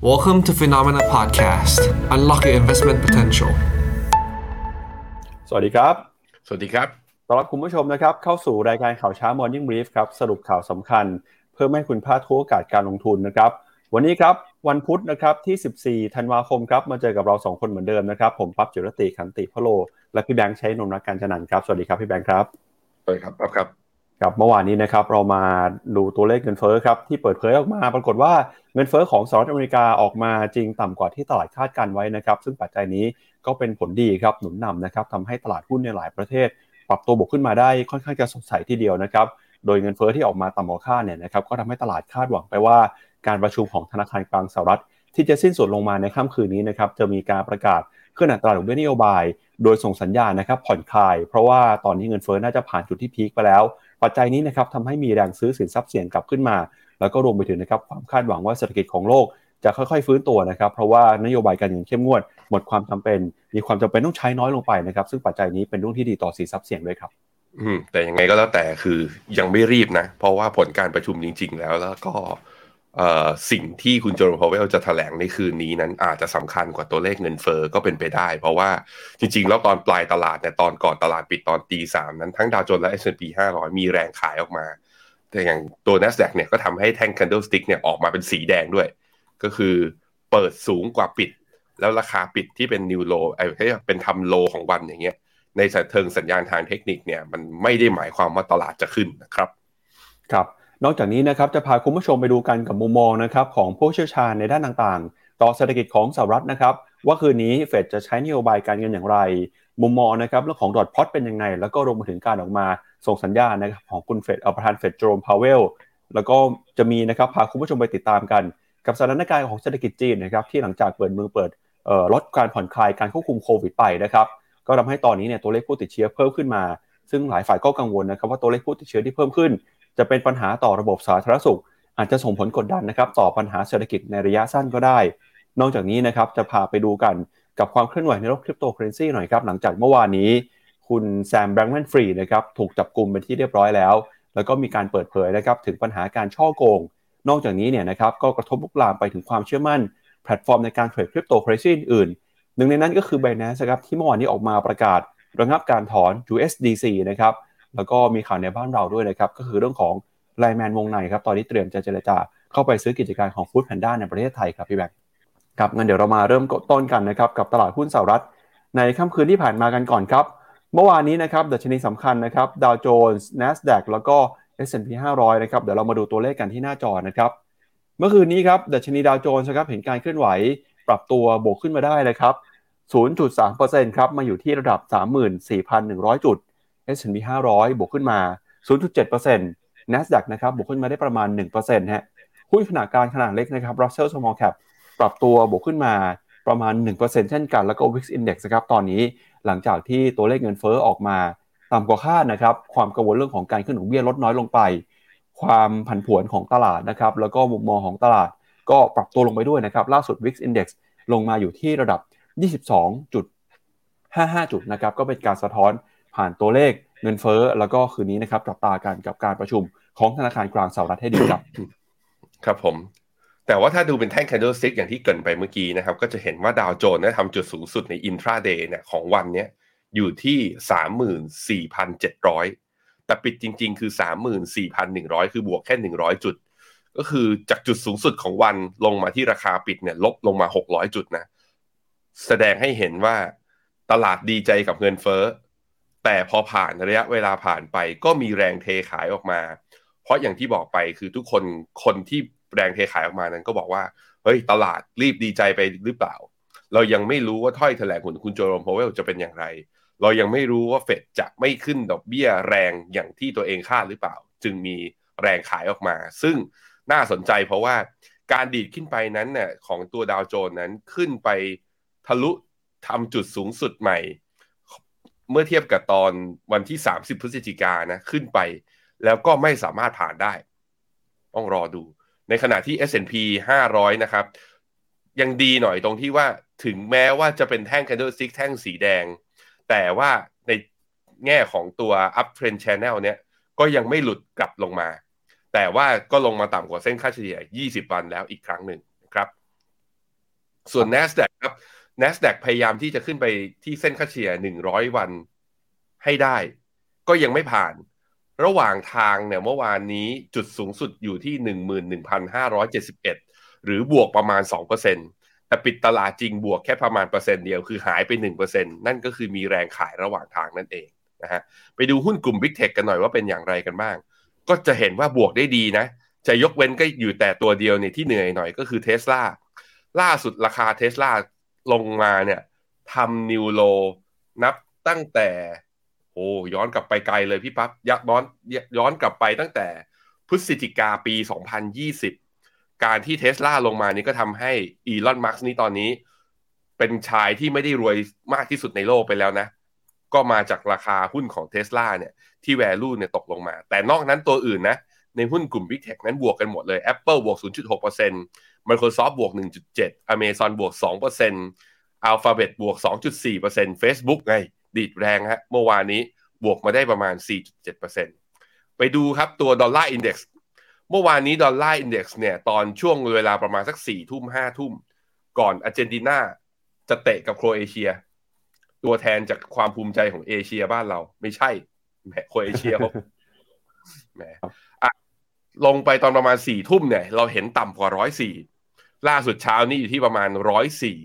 Welcome to Phenomena Podcast. Unlock your investment potential. สวัสดีครับ สวัสดีครับ ต้อนรับคุณผู้ชมนะครับ เข้าสู่รายการข่าวเช้า Morning Brief ครับ สรุปข่าวสำคัญ เพื่อไม่ให้คุณพลาดทุกโอกาสการลงทุนนะครับ วันนี้ครับ วันพุธนะครับที่ 14 ธันวาคมครับ มาเจอกับเรา 2 คนเหมือนเดิมนะครับ ผมปั๊บจิรติขันติพโล และพี่แบงค์ใช้นนท์รักการจนันท์ครับ สวัสดีครับพี่แบงค์ครับ สวัสดีครับครับครับ ครับเมื่อวานนี้นะครับเรามาดูตัวเลขเงินเฟ้อครับที่เปิดเผยออกมา ปรากฏว่าเงินเฟ้อของสหรัฐอเมริกาออกมาจริงต่ำกว่าที่ตลาดคาดการไว้นะครับ ซึ่งปัจจัยนี้ก็เป็นผลดีครับหนุนนำนะครับทำให้ตลาดหุ้นในหลายประเทศ ปรับตัวบวกขึ้นมาได้ค่อนข้างจะสดใสทีเดียวนะครับโดยเงินเฟ้อที่ออกมาต่ำกว่าคาดเนี่ยนะครับก็ทำให้ตลาดคาดหวังไปว่าการประชุมของธนาคารกลางสหรัฐ ที่จะสิ้นสุดลงมาในค่ำคืนนี้นะครับจะมีการประกาศขึ้นอัตราดอกเบี้ยนโยบาย โดยส่งสัญญาณนะครับผ่อนคลาย เพราะว่าตอนนี้เงินเฟ้อน่าจะผ่านจุดที่พีคไปแล้ว ปัจจัยนี้นะครับทำให้มีแรงซื้อสินทรัพย์เสี่ยงกลับขึ้นมา แล้วก็รวมไปถึงนะครับความคาดหวังว่าเศรษฐกิจของโลกจะค่อยๆ ฟื้นตัวนะครับ เพราะว่านโยบายการเงินเข้มงวด หมดความจำเป็น มีความจำเป็นต้องใช้น้อยลงไปนะครับ ซึ่งปัจจัยนี้เป็นเรื่องที่ดีต่อสินทรัพย์เสี่ยงด้วยครับ อืมแต่ยังไงก็แล้วแต่คือยังไม่รีบนะ เพราะว่าผลการประชุมจริง ๆ แล้วแล้วก็ สิ่งที่คุณโจโรพาวเวลจะแถลงในคืนนี้นั้นอาจจะสำคัญกว่าตัวเลขเงินเฟอ้อก็เป็นไปได้ เพราะว่าจริง ๆ แล้วตอนปลายตลาดเนี่ยตอนก่อนตลาดปิดตอนตีสามนั้นทั้งดาวโจนส์และ S&P 500 มีแรงขายออกมา แต่อย่างตัว NASDAQ เนี่ยก็ทำให้แท่ง candlestick เนี่ยออกมาเป็นสีแดงด้วย ก็คือเปิดสูงกว่าปิด แล้วราคาปิดที่เป็น new low ไอ้เป็นทำโลของวันอย่างเงี้ยในสเทิงสัญญาณทางเทคนิคเนี่ยมันไม่ได้หมายความว่าตลาดจะขึ้นนะครับ ครับ นอกจากนี้นะครับจะพาคุณผู้ชมไปดูกันกับมุมมองนะครับของผู้เชี่ยวชาญในด้านต่างๆ ต่อเศรษฐกิจของสหรัฐนะครับว่าคืนนี้เฟดจะใช้นโยบายการเงินอย่างไร มุมมองนะครับเรื่องของดอทพอตเป็นยังไง แล้วก็รวมไปถึงการออกมาส่งสัญญาณนะครับของคุณเฟดเอาประธานเฟดโจมพาวเวลแล้วก็จะมีนะครับพาคุณผู้ชมไปติดตามกัน กับสถานการณ์ของเศรษฐกิจจีนนะครับที่หลังจากเปิดเมืองเปิดลดการผ่อนคลายการควบคุมโควิดไปนะครับก็ทำให้ตอนนี้เนี่ยตัวเลขผู้ติดเชื้อเพิ่มขึ้นมา ซึ่งหลายฝ่ายก็กังวลนะครับว่าตัวเลขผู้ติดเชื้อที่เพิ่มขึ้น จะเป็นปัญหาต่อระบบสาธารณสุข อาจจะส่งผลกดดันนะครับต่อปัญหาเศรษฐกิจในระยะสั้นก็ได้ นอกจากนี้นะครับจะพาไปดูกันกับความเคลื่อนไหวในโลกคริปโตเคอเรนซีหน่อยครับหลังจากเมื่อวานนี้ คุณแซมแบงก์แมนฟรายด์นะครับถูกจับกลุ่มเป็นที่เรียบร้อยแล้ว แล้วก็มีการเปิดเผยนะครับถึงปัญหาการฉ้อโกง นอกจากนี้เนี่ยนะครับก็กระทบลุกลามไปถึงความเชื่อมั่น แพลตฟอร์มในการ trade cryptocurrency อื่นหนึ่งในนั้นก็คือ Binance ครับที่เมื่อวานนี้ออกมาประกาศ ระงับการถอน USDC นะครับ แล้วก็มีข่าวในบ้านเราด้วยนะครับก็คือเรื่องของ LINE MAN Wongnai ครับตอนนี้เตรียมจะเจรจาเข้าไปซื้อกิจการของ Food Panda ในประเทศไทยครับพี่แบงค์ครับงั้นเดี๋ยวเรามาเริ่มต้นกันนะครับกับตลาดหุ้นสหรัฐ ในค่ำคืนที่ผ่านมากันก่อนครับ เมื่อวานนี้นะครับดัชนีสำคัญนะครับดาวโจนส์ NASDAQ แล้วก็ S&P 500 นะครับเดี๋ยวเรามาดูตัวเลขกันที่หน้าจอนะครับเมื่อคืนนี้ครับดัชนีดาวโจนส์ครับเห็นการเคลื่อนไหว ปรับตัวบวกขึ้นมาได้เลยครับ 0.3%ครับมาอยู่ที่ระดับ 34,100 จุด S&P 500 บวกขึ้นมา 0.7% NASDAQ นะครับบวกขึ้นมาได้ประมาณ 1%ฮะหุ้นขนาดกลางขนาดเล็กนะครับ Russell Small Cap ปรับตัวบวกขึ้นมาประมาณ 1%เช่นกัน แล้วก็ Wix Index นะครับตอนนี้หลังจากที่ตัวเลขเงินเฟ้อออกมาต่ำกว่าคาดนะครับความกังวลเรื่องของการขึ้นดอกเบี้ยลดน้อยลงไป ความผันผวนของตลาดนะครับแล้วก็มุมมองของตลาดก็ปรับตัวลงไปด้วยนะครับล่าสุด Wix Index ลงมาอยู่ที่ระดับ 22.55 จุดนะครับก็เป็นการสะท้อน ผ่านตัวเลขเงินเฟ้อแล้วก็คืนนี้นะครับจับตากันกับการประชุมของธนาคารกลางสหรัฐให้ดีครับ ครับผม แต่ว่าถ้าดูเป็นแท่ง candlestick อย่างที่เกินไปเมื่อกี้นะครับ ก็จะเห็นว่าดาวโจนส์ได้ทำจุดสูงสุดใน intraday เนี่ยของวันเนี้ยอยู่ที่ 34,700 แต่ปิดจริง ๆ คือ 34,100 คือบวกแค่ 100 จุด ก็คือจากจุดสูงสุดของวันลงมาที่ราคาปิดเนี่ยลบลงมา 600 จุดนะ แสดงให้เห็นว่าตลาดดีใจกับเงินเฟ้อ แต่พอผ่านระยะเวลาผ่านไปก็มีแรงเทขายออกมา เพราะอย่างที่บอกไปคือทุกคนคนที่แรงเทขายออกมานั้นก็บอกว่า เฮ้ยตลาดรีบดีใจไปหรือเปล่า เรายังไม่รู้ว่าถ้อยแถลงของคุณโจโรมพาวเวลจะเป็นอย่างไร เรายังไม่รู้ว่าเฟดจะไม่ขึ้นดอกเบี้ยแรงอย่างที่ตัวเองคาดหรือเปล่า จึงมีแรงขายออกมา ซึ่งน่าสนใจเพราะว่าการดีดขึ้นไปนั้นเนี่ยของตัวดาวโจนส์นั้นขึ้นไปทะลุทำจุดสูงสุดใหม่ เมื่อเทียบกับตอนวันที่ 30 พฤศจิกานะขึ้นไป แล้วก็ไม่สามารถผ่านได้ ต้องรอดู ในขณะที่ S&P 500 นะครับ ยังดีหน่อยตรงที่ว่าถึงแม้ว่าจะเป็นแท่ง candlestick แท่งสีแดง แต่ว่าในแง่ของตัว uptrend channel เนี่ยก็ยังไม่หลุดกลับลงมา แต่ว่าก็ลงมาต่ำกว่าเส้นค่าเฉลี่ย 20 วันแล้วอีกครั้งหนึ่งนะครับ ส่วน NASDAQ ครับ NASDAQ พยายามที่จะขึ้นไปที่เส้นค่าเฉลี่ย 100 วันให้ได้ ก็ยังไม่ผ่าน ระหว่างทางเนี่ยเมื่อวานนี้จุดสูงสุดอยู่ที่ 11,571 หรือบวกประมาณ 2%แต่ปิดตลาดจริงบวกแค่ประมาณเปอร์เซ็นต์เดียวคือหายไป 1%นั่นก็คือมีแรงขายระหว่างทางนั่นเองนะฮะไปดูหุ้นกลุ่ม Big Tech กันหน่อยว่าเป็นอย่างไรกันบ้าง ก็จะเห็นว่าบวกได้ดีนะ จะยกเว้นก็อยู่แต่ตัวเดียวเนี่ยที่เหนื่อยหน่อยก็คือเทสลาล่าสุดราคาเทสลา ลงมาเนี่ยทำ new low นับตั้งแต่โอ้ย้อนกลับไปไกลเลยพี่ปั๊บย้อนย้อนกลับไปตั้งแต่พฤศจิกาปี 2020 การที่เทสลาลงมานี่ก็ทำให้อีลอนมัสก์นี่ตอนนี้ เป็นชายที่ไม่ได้รวยมากที่สุดในโลกไปแล้วนะ ก็มาจากราคาหุ้นของเทสลาเนี่ยที่ value เนี่ยตกลงมา แต่นอกนั้นตัวอื่นนะ ในหุ้นกลุ่ม Big Tech นั้นบวกกันหมดเลย Apple บวก 0.6% Microsoft บวก 1.7 Amazon บวก 2% Alphabet บวก 2.4% Facebook ไง ดีดแรงฮะ เมื่อวานนี้บวกมาได้ประมาณ 4.7%ไปดูครับตัว dollar index เมื่อวานนี้ dollar index เนี่ย ตอนช่วงเวลาประมาณสัก 4 ทุ่ม 5 ทุ่ม ก่อนอาร์เจนตินาจะเตะกับโครเอเชีย ตัวแทนจากความภูมิใจของเอเชียบ้านเรา ไม่ใช่แหมโครเอเชียเขาแหมลงไปตอนประมาณสี่ทุ่มเนี่ย เราเห็นต่ำกว่าร้อยสี่ ล่าสุดเช้านี้อยู่ที่ประมาณร้อยสี่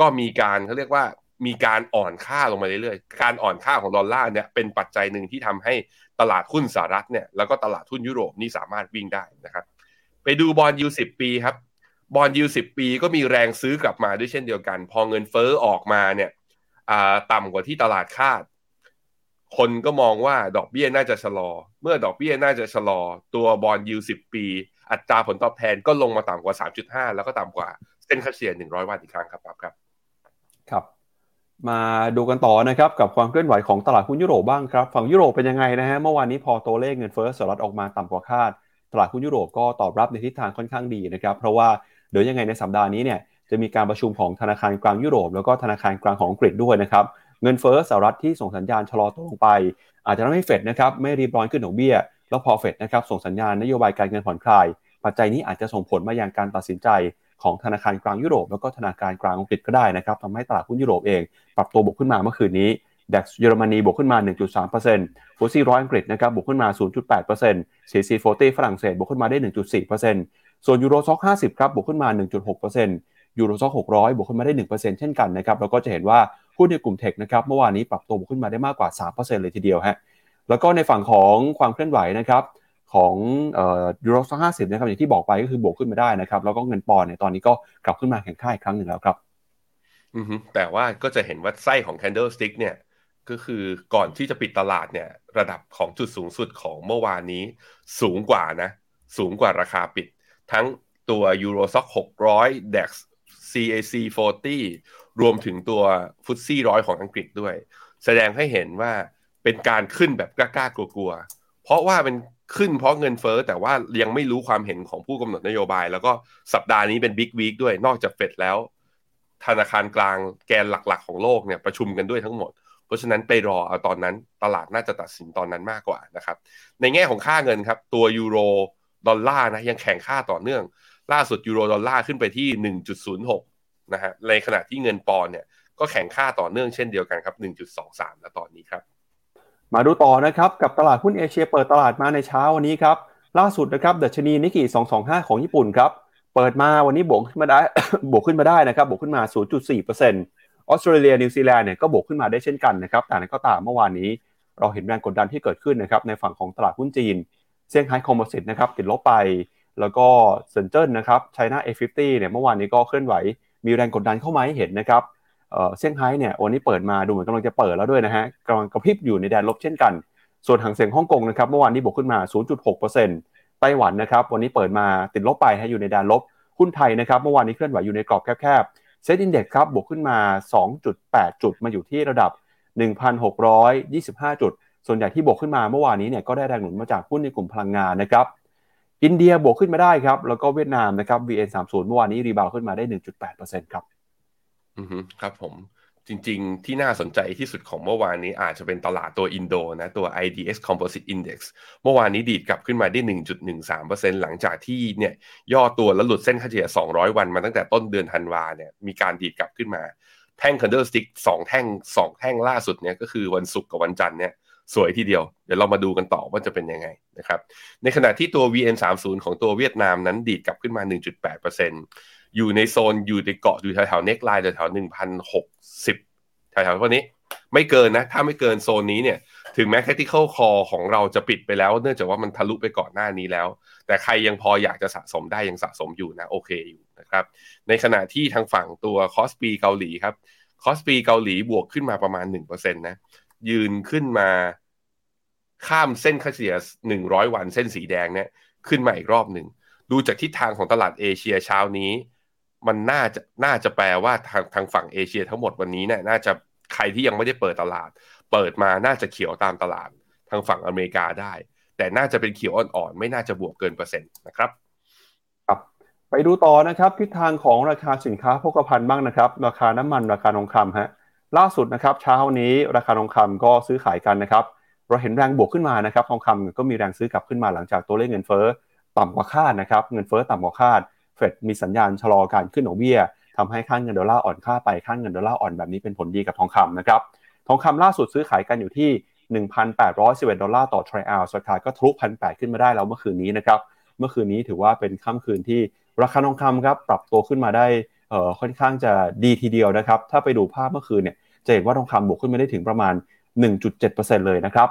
ก็มีการเขาเรียกว่ามีการอ่อนค่าลงมาเรื่อยๆ การอ่อนค่าของดอลลาร์เนี่ยเป็นปัจจัยหนึ่งที่ทำให้ตลาดหุ้นสหรัฐเนี่ยแล้วก็ตลาดหุ้นยุโรปนี่สามารถวิ่งได้นะครับ ไปดู bond yield สิบปีครับ bond yield สิบปีก็มีแรงซื้อกลับมาด้วยเช่นเดียวกัน พอเงินเฟ้อออกมาเนี่ยต่ำกว่าที่ตลาดคาด คนก็มองว่าดอกเบี้ยน่าจะชะลอ เมื่อดอกเบี้ยน่าจะชะลอ ตัว bond yield สิบปี อัตราผลตอบแทนก็ลงมาต่ำกว่า 3.5 แล้วก็ต่ำกว่าเส้นค่าเฉลี่ย100 วันอีกครั้งครับครับครับ มาดูกันต่อนะครับกับความเคลื่อนไหวของตลาดหุ้นยุโรปบ้างครับ ฝั่งยุโรปเป็นยังไงนะฮะเมื่อวานนี้พอตัวเลขเงินเฟ้อสหรัฐออกมาต่ำกว่าคาด ตลาดหุ้นยุโรปก็ตอบรับในทิศทางค่อนข้างดีนะครับเพราะว่าเดี๋ยวยังไงในสัปดาห์นี้เนี่ยจะมีการประชุมของธนาคารกลางยุโรป แล้วก็ธนาคารกลางของอังกฤษด้วยนะครับเงินเฟ้อสหรัฐที่ส่งสัญญาณชะลอตัวลงไป อาจจะทำให้เฟดนะครับไม่รีบร้อนขึ้นดอกเบี้ย แล้วพอเฟดนะครับส่งสัญญาณนโยบายการเงินผ่อนคลาย ปัจจัยนี้อาจจะส่งผลมายังการตัดสินใจของธนาคารกลางยุโรป แล้วก็ธนาคารกลางอังกฤษก็ได้นะครับทำให้ตลาดหุ้นยุโรปเอง ปรับตัวบวกขึ้นมาเมื่อคืนนี้ดัคเยอรมนีบวกขึ้นมา 1.3% FTSE ร้อยอังกฤษนะครับบวกขึ้นมา 0.8%ซีซีโฟตี้ฝรั่งเศสบวกขึ้นมาได้ 1.4%ส่วน Euro Stoxx 50 ครับบวกขึ้นมา 1.6% Euro Stoxx 600 บวกขึ้นมาได้ 1%เช่นกันนะครับแล้วก็จะเห็นว่าหุ้นในกลุ่ม tech นะครับเมื่อวานนี้ปรับตัวบวกขึ้นมาได้มากกว่า 3%เลยทีเดียวฮะ แล้วก็ในฝั่งของความเคลื่อนไหวนะครับของ Euro Stoxx 50นะครับอย่างที่บอกไปก็คือบวกขึ้นมาได้นะครับแล้วก็เงินปอนด์เนี่ยตอนนี้ก็กลับขึ้นมาแข็งค่าอีกครั้งหนึ่งแล้วครับอือแต่ว่าก็จะเห็นว่าไส้ของ candlestick เนี่ยก็คือก่อนที่จะปิดตลาดเนี่ยระดับของจุดสูงสุดของเมื่อวานนี้สูงกว่านะ สูงกว่าราคาปิด ทั้งตัว Euro Stock 600 DAX CAC 40รวมถึงตัวฟุตซี่ร้อยของอังกฤษด้วย แสดงให้เห็นว่า เป็นการขึ้นแบบกล้าๆกลัวๆ เพราะว่าเป็นขึ้นเพราะเงินเฟ้อแต่ว่ายังไม่รู้ความเห็นของผู้กำหนดนโยบาย แล้วก็สัปดาห์นี้เป็น big week ด้วยนอกจากเฟดแล้ว ธนาคารกลางแกนหลักๆ ของโลกเนี่ยประชุมกันด้วยทั้งหมด เพราะฉะนั้นไปรอเอาตอนนั้นตลาดน่าจะตัดสินตอนนั้นมากกว่านะครับ ในแง่ของค่าเงินครับ ตัวยูโรดอลลาร์นะยังแข็งค่าต่อเนื่อง ล่าสุดยูโรดอลลาร์ขึ้นไปที่ 1.06นะฮะในขณะที่เงินปอนด์เนี่ยก็แข็งค่าต่อเนื่องเช่นเดียวกันครับ 1.23 แล้วตอนนี้ครับ มาดูต่อนะครับกับตลาดหุ้นเอเชียเปิดตลาดมาในเช้าวันนี้ครับล่าสุดนะครับดัชนีนิกเกอิ225 ของญี่ปุ่นครับเปิดมาวันนี้บวกขึ้นมาได้บวกขึ้นมาได้นะครับบวกขึ้นมา 0.4%ออสเตรเลียนิวซีแลนด์เนี่ยก็บวกขึ้นมาได้เช่นกันนะครับแต่อย่างนั้นก็ตามเมื่อวานนี้เราเห็นแรงกดดันที่เกิดขึ้นนะครับในฝั่งของตลาดหุ้นจีนเซี่ยงไฮ้ Composite นะครับติดลบไป แล้วก็เซินเจิ้นนะครับไชน่า A50 เนี่ยเมื่อวานนี้ก็เคลื่อนไหว มีแรงกดดันเข้ามาให้เห็นนะครับ เซี่ยงไฮ้เนี่ยวันนี้เปิดมาดูเหมือนกำลังจะเปิดแล้วด้วยนะฮะกำลังกระพริบอยู่ในแดนลบเช่นกัน ส่วนฮั่งเส็งฮ่องกงนะครับเมื่อวานนี้บวกขึ้นมา 0.6%ไต้หวันนะครับวันนี้เปิดมาติดลบไปฮะอยู่ในแดนลบหุ้นไทยนะครับเมื่อวานนี้เคลื่อนไหวอยู่ในกรอบแคบๆ SET Index ครับบวกขึ้นมา 2.8 จุดมาอยู่ที่ระดับ 1,625 จุด ส่วนใหญ่ที่บวกขึ้นมาเมื่อวานนี้เนี่ยก็ได้แรงหนุนมาจากหุ้นในกลุ่มพลังงานนะครับอินเดียบวกขึ้นมาได้ครับแล้วก็เวียดนามนะครับ VN30 เมื่อวานนี้ rebound ขึ้นมาได้ 1.8%ครับ อือครับผมจริงๆ ที่น่าสนใจที่สุดของเมื่อวานนี้อาจจะเป็นตลาดตัวอินโดนะตัว IDX Composite Index เมื่อวานนี้ดีดกลับขึ้นมาได้ 1.13%หลังจากที่เนี่ยย่อตัวแล้วหลุดเส้นค่าเฉลี่ย 200 วันมาตั้งแต่ต้นเดือนธันวาเนี่ยมีการดีดกลับขึ้นมา แท่ง candlestick สองแท่งสองแท่งล่าสุดเนี่ยก็คือวันศุกร์กับวันจันทร์เนี่ยสวยทีเดียว เดี๋ยวเรามาดูกันต่อว่าจะเป็นยังไงนะครับในขณะที่ตัว VN30 ของตัวเวียดนามนั้นดีดกลับขึ้นมา 1.8% อยู่ในโซนอยู่ในกรอบอยู่แถวๆ neckline แถวๆ1,060แถวๆพวกนี้ ไม่เกินนะ ถ้าไม่เกินโซนนี้เนี่ย ถึงแม้ tactical call ของเราจะปิดไปแล้ว เนื่องจากว่ามันทะลุไปก่อนหน้านี้แล้ว แต่ใครยังพออยากจะสะสมได้ยังสะสมอยู่นะ โอเคอยู่นะครับ ในขณะที่ทางฝั่งตัวคอสปีเกาหลีครับคอสปีเกาหลีบวกขึ้นมาประมาณ1%นะยืนขึ้นมาข้ามเส้นค่าเฉลี่ย100 วันเส้นสีแดงเนี่ยขึ้นมาอีกรอบหนึ่ง ดูจากทิศทางของตลาดเอเชียเช้านี้ มันน่าจะน่าจะแปลว่าทางทางฝั่งเอเชียทั้งหมดวันนี้เนี่ยน่าจะใครที่ยังไม่ได้เปิดตลาด เปิดมาน่าจะเขียวตามตลาดทางฝั่งอเมริกาได้ แต่น่าจะเป็นเขียวอ่อนๆ ไม่น่าจะบวกเกินเปอร์เซ็นต์นะครับครับไปดูต่อนะครับทิศทางของราคาสินค้าโภคภัณฑ์บ้างนะครับ ราคาน้ำมันราคาทองคำฮะล่าสุดนะครับเช้านี้ราคาทองคำก็ซื้อขายกันนะครับเราเห็นแรงบวกขึ้นมานะครับทองคำก็มีแรงซื้อกลับขึ้นมาหลังจากตัวเลขเงินเฟ้อต่ำกว่าคาดนะครับเงินเฟ้อต่ำกว่าคาด เฟดมีสัญญาณชะลอการขึ้นดอกเบี้ยทำให้ค่าเงินดอลลาร์อ่อนค่าไปค่าเงินดอลลาร์อ่อนแบบนี้เป็นผลดีกับทองคำนะครับ ทองคำล่าสุดซื้อขายกันอยู่ที่ 1,811 ดอลลาร์ต่อทรอยออนซ์ก็ทะลุพันแปดขึ้นมาได้แล้วเมื่อคืนนี้นะครับ เมื่อคืนนี้ถือว่าเป็นค่ำคืนที่ราคาทองคำครับปรับตัวขึ้นมาได้เอ่อค่อนข้างจะดีทีเดียวนะครับ ถ้าไปดูภาพเมื่อคืนเนี่ยจะเห็นว่าทองคำบวกขึ้นมาได้ถึงประมาณ 1.7%เลยนะครับ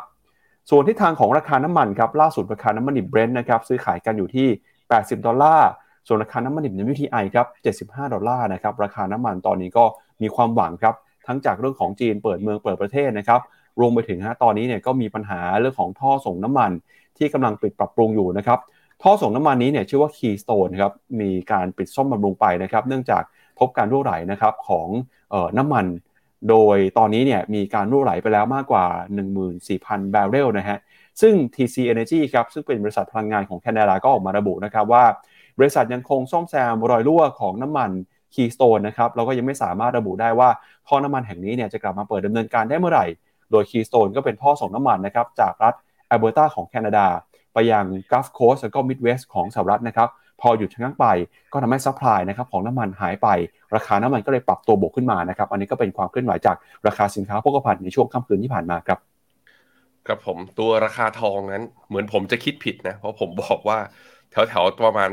ส่วนที่ทางของราคาน้ำมันครับล่าสุดราคาน้ำมันดิบเบรนท์นะครับซื้อขายกันอยู่ที่ 80 ดอลลาร์ ส่วนราคาน้ำมันดิบในวิทีไอครับ 75 ดอลลาร์นะครับ ราคาน้ำมันตอนนี้ก็มีความหวังครับ ทั้งจากเรื่องของจีนเปิดเมืองเปิดประเทศนะครับ รวมไปถึงฮะตอนนี้เนี่ยก็มีปัญหาเรื่องของท่อส่งน้ำมันที่กำลังปิดปรับปรุงอยู่นะครับ ท่อส่งน้ำมันนี้เนี่ยชื่อว่า Keystone ครับ มีการปิดซ่อมบำรุงไปนะครับ เนื่องจากพบการรั่วไหลนะครับของท่อน้ำมัน โดยตอนนี้เนี่ยมีการรั่วไหลไปแล้วมากกว่า 14,000 บาร์เรลนะฮะ ซึ่ง TC Energy ครับซึ่งเป็นบริษัทพลังงานของแคนาดาก็ออกมาระบุนะครับว่า บริษัทยังคงซ่อมแซมรอยรั่วของน้ำมัน Keystone นะครับแล้วก็ยังไม่สามารถระบุได้ว่าท่อน้ำมันแห่งนี้เนี่ยจะกลับมาเปิดดำเนินการได้เมื่อไหร่ โดย Keystone ก็เป็นท่อส่งน้ำมันนะครับจากรัฐแอลเบอร์ตาของแคนาดา ไปยัง Gulf Coast แล้วก็ Midwest ของสหรัฐนะครับพอหยุดชะงักไปก็ทำให้ supply นะครับของน้ำมันหายไป ราคาน้ำมันก็เลยปรับตัวบวกขึ้นมานะครับอันนี้ก็เป็นความเคลื่อนไหวจากราคาสินค้าโภคภัณฑ์ในช่วงค่ำคืนที่ผ่านมาครับครับผมตัวราคาทองนั้นเหมือนผมจะคิดผิดนะเพราะผมบอกว่า แถวๆประมาณ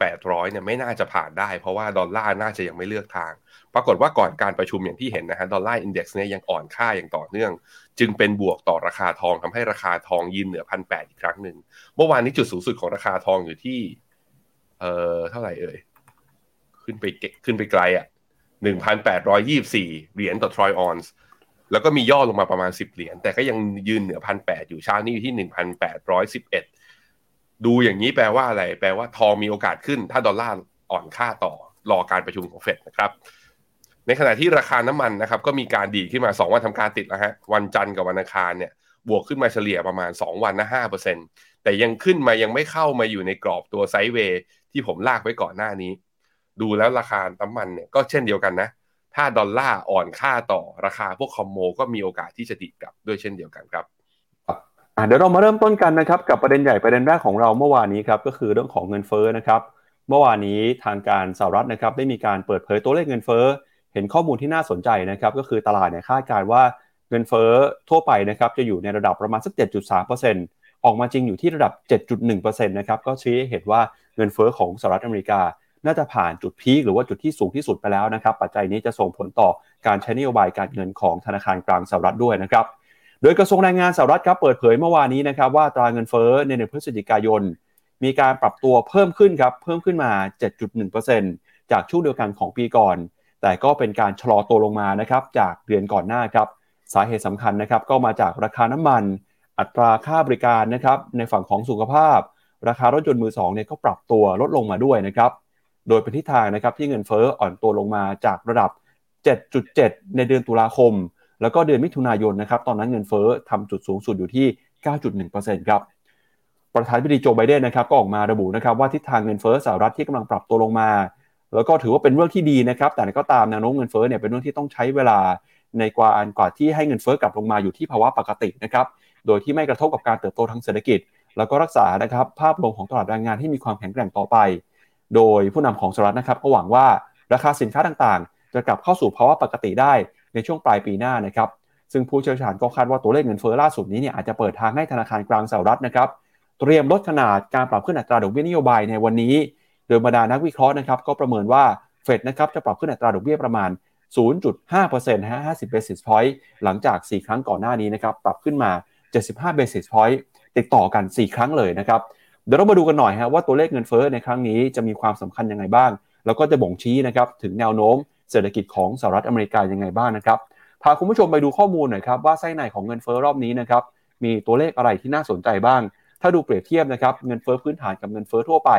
1,800เนี่ยไม่น่าจะผ่านได้ เพราะว่าดอลลาร์น่าจะยังไม่เลือกทาง ปรากฏว่าก่อนการประชุมอย่างที่เห็นนะฮะ Dollar Index เนี่ยยังอ่อนค่าอย่างต่อเนื่อง จึงเป็นบวกต่อราคาทองทำให้ราคาทองยืนเหนือพันแปดอีกครั้งหนึ่ง เมื่อวานนี้จุดสูงสุดของราคาทองอยู่ที่ เอ่อเท่าไหร่เอ่ยขึ้นไปขึ้นไปไกลอะหนึ่งพันแปดร้อยยี่สี่เหรียญต่อทรอยออนส์แล้วก็มีย่อลงมาประมาณสิบเหรียญแต่ก็ยังยืนเหนือพันแปดอยู่เช้านี้อยู่ที่หนึ่งพันแปดร้อยสิบเอ็ด ดูอย่างนี้แปลว่าอะไร แปลว่าทองมีโอกาสขึ้น ถ้าดอลลาร์อ่อนค่าต่อรอการประชุมของเฟดนะครับ ในขณะที่ราคาน้ำมันนะครับ ก็มีการดีขึ้นมา 2 วันทำการติดแล้วฮะวันจันทร์กับวันอังคารเนี่ยบวกขึ้นมาเฉลี่ยประมาณ 2 วันนะห้าเปอร์เซ็นแต่ยังขึ้นมายังไม่เข้ามาอยู่ในกรอบตัวไซด์เวย์ที่ผมลากไว้ก่อนหน้านี้ ดูแล้วราคาน้ำมันเนี่ยก็เช่นเดียวกันนะ ถ้าดอลลาร์อ่อนค่าต่อราคาพวกคอมโมก็มีโอกาสที่จะดีกลับด้วยเช่นเดียวกันครับ เดี๋ยวเรามาเริ่มต้นกันนะครับกับประเด็นใหญ่ประเด็นแรกของเราเมื่อวานนี้ครับก็คือเรื่องของเงินเฟ้อนะครับเมื่อวานนี้ทางการสหรัฐนะครับได้มีการเปิดเผยตัวเลขเงินเฟ้อเห็นข้อมูลที่น่าสนใจนะครับก็คือตลาดเนี่ยคาดการว่าเงินเฟ้อทั่วไปนะครับจะอยู่ในระดับประมาณสัก 7.3%ออกมาจริงอยู่ที่ระดับ 7.1%นะครับก็ชี้ให้เห็นว่าเงินเฟ้อของสหรัฐอเมริกา น่าจะผ่านจุดพีคหรือว่าจุดที่สูงที่สุดไปแล้วนะครับปัจจัยนี้จะส่งผลต่อการใช้นโยบายการเงินของธนาคารกลางสหรัฐด้วยนะครับ โดยกระทรวงแรงงานสหรัฐครับเปิดเผยเมื่อวานนี้นะครับว่าตราเงินเฟ้อในเดือนพฤศจิกายน มีการปรับตัวเพิ่มขึ้นครับเพิ่มขึ้นมา 7.1%จากช่วงเดียวกันของปีก่อน แต่ก็เป็นการชะลอตัวลงมานะครับจากเดือนก่อนหน้าครับสาเหตุสำคัญนะครับก็มาจากราคาน้ำมัน อัตราค่าบริการนะครับในฝั่งของสุขภาพ ราคารถยนต์มือสองเนี่ยก็ปรับตัวลดลงมาด้วยนะครับโดยเป็นทิศทางนะครับที่เงินเฟ้ออ่อนตัวลงมาจากระดับ 7.7 ในเดือนตุลาคม แล้วก็เดือนมิถุนายนนะครับตอนนั้นเงินเฟ้อทำจุดสูงสุดอยู่ที่ 9.1%ครับประธานาธิบดีโจไบเดนนะครับก็ออกมาระบุนะครับว่าทิศทางเงินเฟ้อสหรัฐที่กำลังปรับตัวลงมา แล้วก็ถือว่าเป็นเรื่องที่ดีนะครับ แต่ก็ตามแนวโน้มเงินเฟ้อเนี่ยเป็นเรื่องที่ต้องใช้เวลาในกว่าอันกว่าที่ให้เงินเฟ้อกลับลงมาอยู่ที่ภาวะปกตินะครับโดยที่ไม่กระทบกับการเติบโตทางเศรษฐกิจ แล้วก็รักษานะครับภาพรวมของตลาดแรงงานที่มีความแข็งแกร่งต่อไป โดยผู้นำของสหรัฐนะครับก็หวังว่าราคาสินค้าต่างๆ จะกลับเข้าสู่ภาวะปกติได้ ในช่วงปลายปีหน้านะครับซึ่งผู้เชี่ยวชาญก็คาดว่าตัวเลขเงินเฟ้อล่าสุดนี้เนี่ยอาจจะเปิดทางให้ธนาคารกลางสหรัฐนะครับเตรียมลดขนาดการปรับขึ้นอัตราดอกเบี้ยนโยบายในวันนี้ โดยบรรดานักวิเคราะห์นะครับก็ประเมินว่าเฟดนะครับจะปรับขึ้นอัตราดอกเบี้ยประมาณ 0.5%ฮะ50 basis point หลังจาก 4 ครั้งก่อนหน้านี้นะครับปรับขึ้นมา 75 basis point ติดต่อกัน 4 ครั้งเลยนะครับเดี๋ยวเรามาดูกันหน่อยฮะว่าตัวเลขเงินเฟ้อในครั้งนี้จะมีความสำคัญยังไงบ้าง แล้วก็จะบ่งชี้นะครับถึงแนวโน้ม เศรษฐกิจของสหรัฐอเมริกายังไงบ้างนะครับ พาคุณผู้ชมไปดูข้อมูลหน่อยครับว่าไส้ในของเงินเฟ้อรอบนี้นะครับมีตัวเลขอะไรที่น่าสนใจบ้าง ถ้าดูเปรียบเทียบนะครับเงินเฟ้อพื้นฐานกับเงินเฟ้อทั่วไป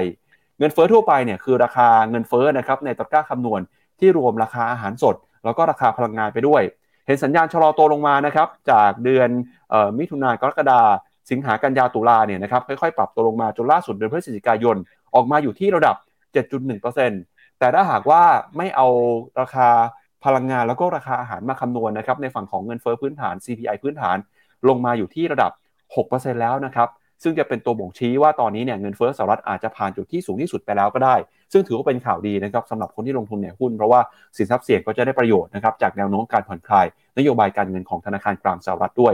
เงินเฟ้อทั่วไปเนี่ยคือราคาเงินเฟ้อนะครับในตะกร้าคำนวณที่รวมราคาอาหารสด แล้วก็ราคาพลังงานไปด้วย เห็นสัญญาณชะลอตัวลงมานะครับจากเดือนออมิถุนายนกรกฎาสิงหากันยาตุลาเนี่ยนะครับค่อยๆ ปรับตัวลงมาจนล่าสุดเดือนพฤศจิกายน ออกมาอยู่ที่ระดับ 7.1% แต่ถ้าหากว่าไม่เอาราคาพลังงานแล้วก็ราคาอาหารมาคำนวณนะครับในฝั่งของเงินเฟ้อพื้นฐาน CPI พื้นฐานลงมาอยู่ที่ระดับ 6%แล้วนะครับซึ่งจะเป็นตัวบ่งชี้ว่าตอนนี้เนี่ยเงินเฟ้อสหรัฐอาจจะผ่านจุดที่สูงที่สุดไปแล้วก็ได้ ซึ่งถือว่าเป็นข่าวดีนะครับสำหรับคนที่ลงทุนในหุ้น เพราะว่าสินทรัพย์เสี่ยงก็จะได้ประโยชน์นะครับจากแนวโน้มการผ่อนคลายนโยบายการเงินของธนาคารกลางสหรัฐด้วย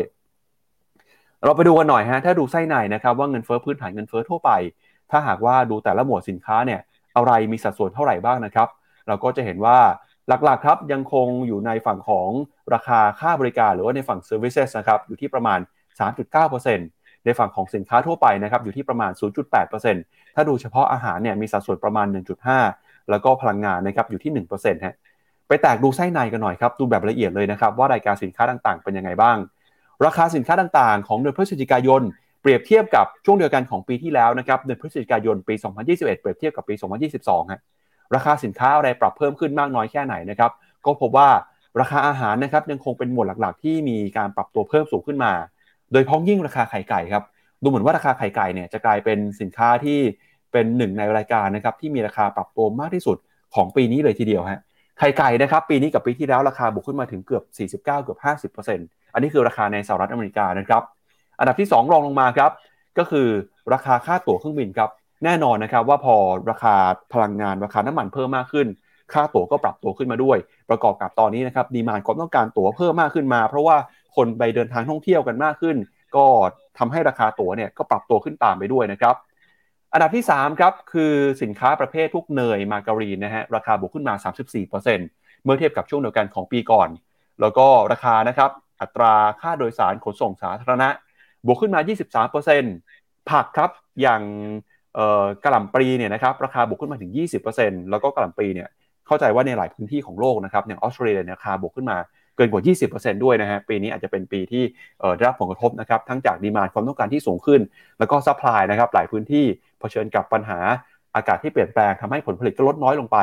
เราไปดูกันหน่อยฮะถ้าดูไส้ในนะครับว่าเงินเฟ้อพื้นฐานเงินเฟ้อทั่วไป ถ้าหากว่าดูแต่ละหมวดสินค้าเนี่ย อะไรมีสัดส่วนเท่าไหร่บ้างนะครับ เราก็จะเห็นว่าหลักๆครับยังคงอยู่ในฝั่งของราคาค่าบริการหรือว่าในฝั่ง services นะครับอยู่ที่ประมาณ 3.9%ในฝั่งของสินค้าทั่วไปนะครับอยู่ที่ประมาณ 0.8%ถ้าดูเฉพาะอาหารเนี่ยมีสัดส่วนประมาณ 1.5 แล้วก็พลังงานนะครับอยู่ที่ 1%ฮะไปแตกดูไส้ในกันหน่อยครับดูแบบละเอียดเลยนะครับว่ารายการสินค้าต่างๆ เป็นยังไงบ้าง ราคาสินค้าต่างๆ ของเดือนพฤศจิกายน เปรียบเทียบกับช่วงเดียวกันของปีที่แล้วนะครับเดือนพฤศจิกายนปี 2021 เปรียบเทียบกับปี 2022ฮะราคาสินค้าอะไรปรับเพิ่มขึ้นมากน้อยแค่ไหนนะครับก็พบว่าราคาอาหารนะครับยังคงเป็นหมวดหลักๆ ที่มีการปรับตัวเพิ่มสูงขึ้นมา โดยพ้องยิ่งราคาไข่ไก่ครับดูเหมือนว่าราคาไข่ไก่เนี่ยจะกลายเป็นสินค้าที่เป็นหนึ่งในรายการนะครับที่มีราคาปรับตัวมากที่สุดของปีนี้เลยทีเดียวฮะไข่ไก่นะครับปีนี้กับปีที่แล้วราคาบวกขึ้นมาถึงเกือบ 49 เกือบ 50%อันนี้คือราคาในสหรัฐอเมริกานะครับ อันดับที่ 2 รองลงมาครับ ก็คือราคาค่าตั๋วเครื่องบินครับ แน่นอนนะครับว่าพอราคาพลังงานราคาน้ำมันเพิ่มมากขึ้น ค่าตั๋วก็ปรับตัวขึ้นมาด้วย ประกอบกับตอนนี้นะครับดีมานความต้องการตั๋วเพิ่มมากขึ้นมา เพราะว่าคนไปเดินทางท่องเที่ยวกันมากขึ้น ก็ทำให้ราคาตั๋วเนี่ยก็ปรับตัวขึ้นตามไปด้วยนะครับอันดับที่ 3 ครับ คือสินค้าประเภทพวกเนยมาการีนนะฮะราคาบวกขึ้นมา 34%เมื่อเทียบกับช่วงเดียวกันของปีก่อน แล้วก็ราคานะครับอัตราค่าโดยสารขนส่งสาธารณะ บวกขึ้นมา 23%ผักครับอย่างกระหล่ำปลีเนี่ยนะครับราคาบวกขึ้นมาถึง 20%แล้วก็กระหล่ำปลีเนี่ยเข้าใจว่าในหลายพื้นที่ของโลกนะครับอย่างออสเตรเลียราคาบวกขึ้นมาเกินกว่า 20%ด้วยนะฮะ ปีนี้อาจจะเป็นปีที่ได้รับผลกระทบนะครับ ทั้งจากดีมาความต้องการที่สูงขึ้น แล้วก็ซัพพลายนะครับ หลายพื้นที่เผชิญกับปัญหาอากาศที่เปลี่ยนแปลงทำให้ผลผลิตก็ลดน้อยลงไป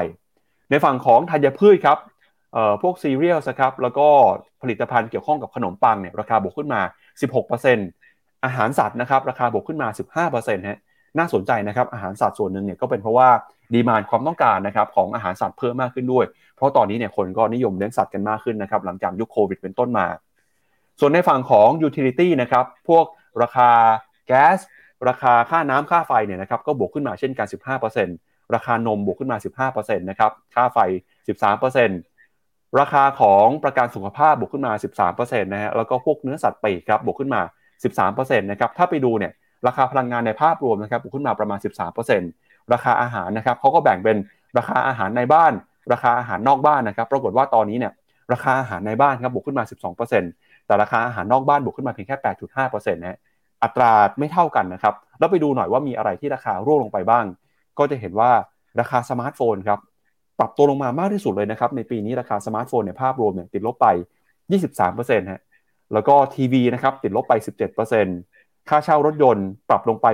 ในฝั่งของธัญพืชครับพวกซีเรียลครับ แล้วก็ผลิตภัณฑ์เกี่ยวข้องกับขนมปังเนี่ย ราคาบวกขึ้นมา 16% อาหารสัตว์นะครับราคาบวกขึ้นมา 15%ฮะน่าสนใจนะครับอาหารสัตว์ส่วนหนึ่งเนี่ยก็เป็นเพราะว่า demand ความต้องการนะครับของอาหารสัตว์เพิ่มมากขึ้นด้วย เพราะตอนนี้เนี่ยคนก็นิยมเลี้ยงสัตว์กันมากขึ้นนะครับหลังจากยุคโควิดเป็นต้นมา ส่วนในฝั่งของ utility นะครับพวกราคาแก๊สราคาค่าน้ำค่าไฟเนี่ยนะครับก็บวกขึ้นมาเช่นกัน 15%ราคานมบวกขึ้นมา 15%นะครับค่าไฟ 13%ราคาของประกันสุขภาพบวกขึ้นมา 13%นะฮะแล้วก็พวกเนื้อสัตว์ปีกครับบวกขึ้นมา 13%นะครับถ้าไปดูเนี่ยราคาพลังงานในภาพรวมนะครับบวกขึ้นมาประมาณ 13%ราคาอาหารนะครับเขาก็แบ่งเป็นราคาอาหารในบ้าน ราคาอาหารนอกบ้านนะครับ ปรากฏว่าตอนนี้เนี่ยราคาอาหารในบ้านครับบวกขึ้นมา 12%แต่ราคาอาหารนอกบ้านบวกขึ้นมาเพียงแค่ 8.5%นะอัตราไม่เท่ากันนะครับ แล้วไปดูหน่อยว่ามีอะไรที่ราคาร่วงลงไปบ้าง ก็จะเห็นว่าราคาสมาร์ทโฟนครับปรับตัวลงมามากที่สุดเลยนะครับ ในปีนี้ราคาสมาร์ทโฟนในภาพรวมเนี่ยติดลบไป 23%ฮะ แล้วก็ทีวีนะครับติดลบไป 17%ค่าเช่ารถยนต์ปรับลงไป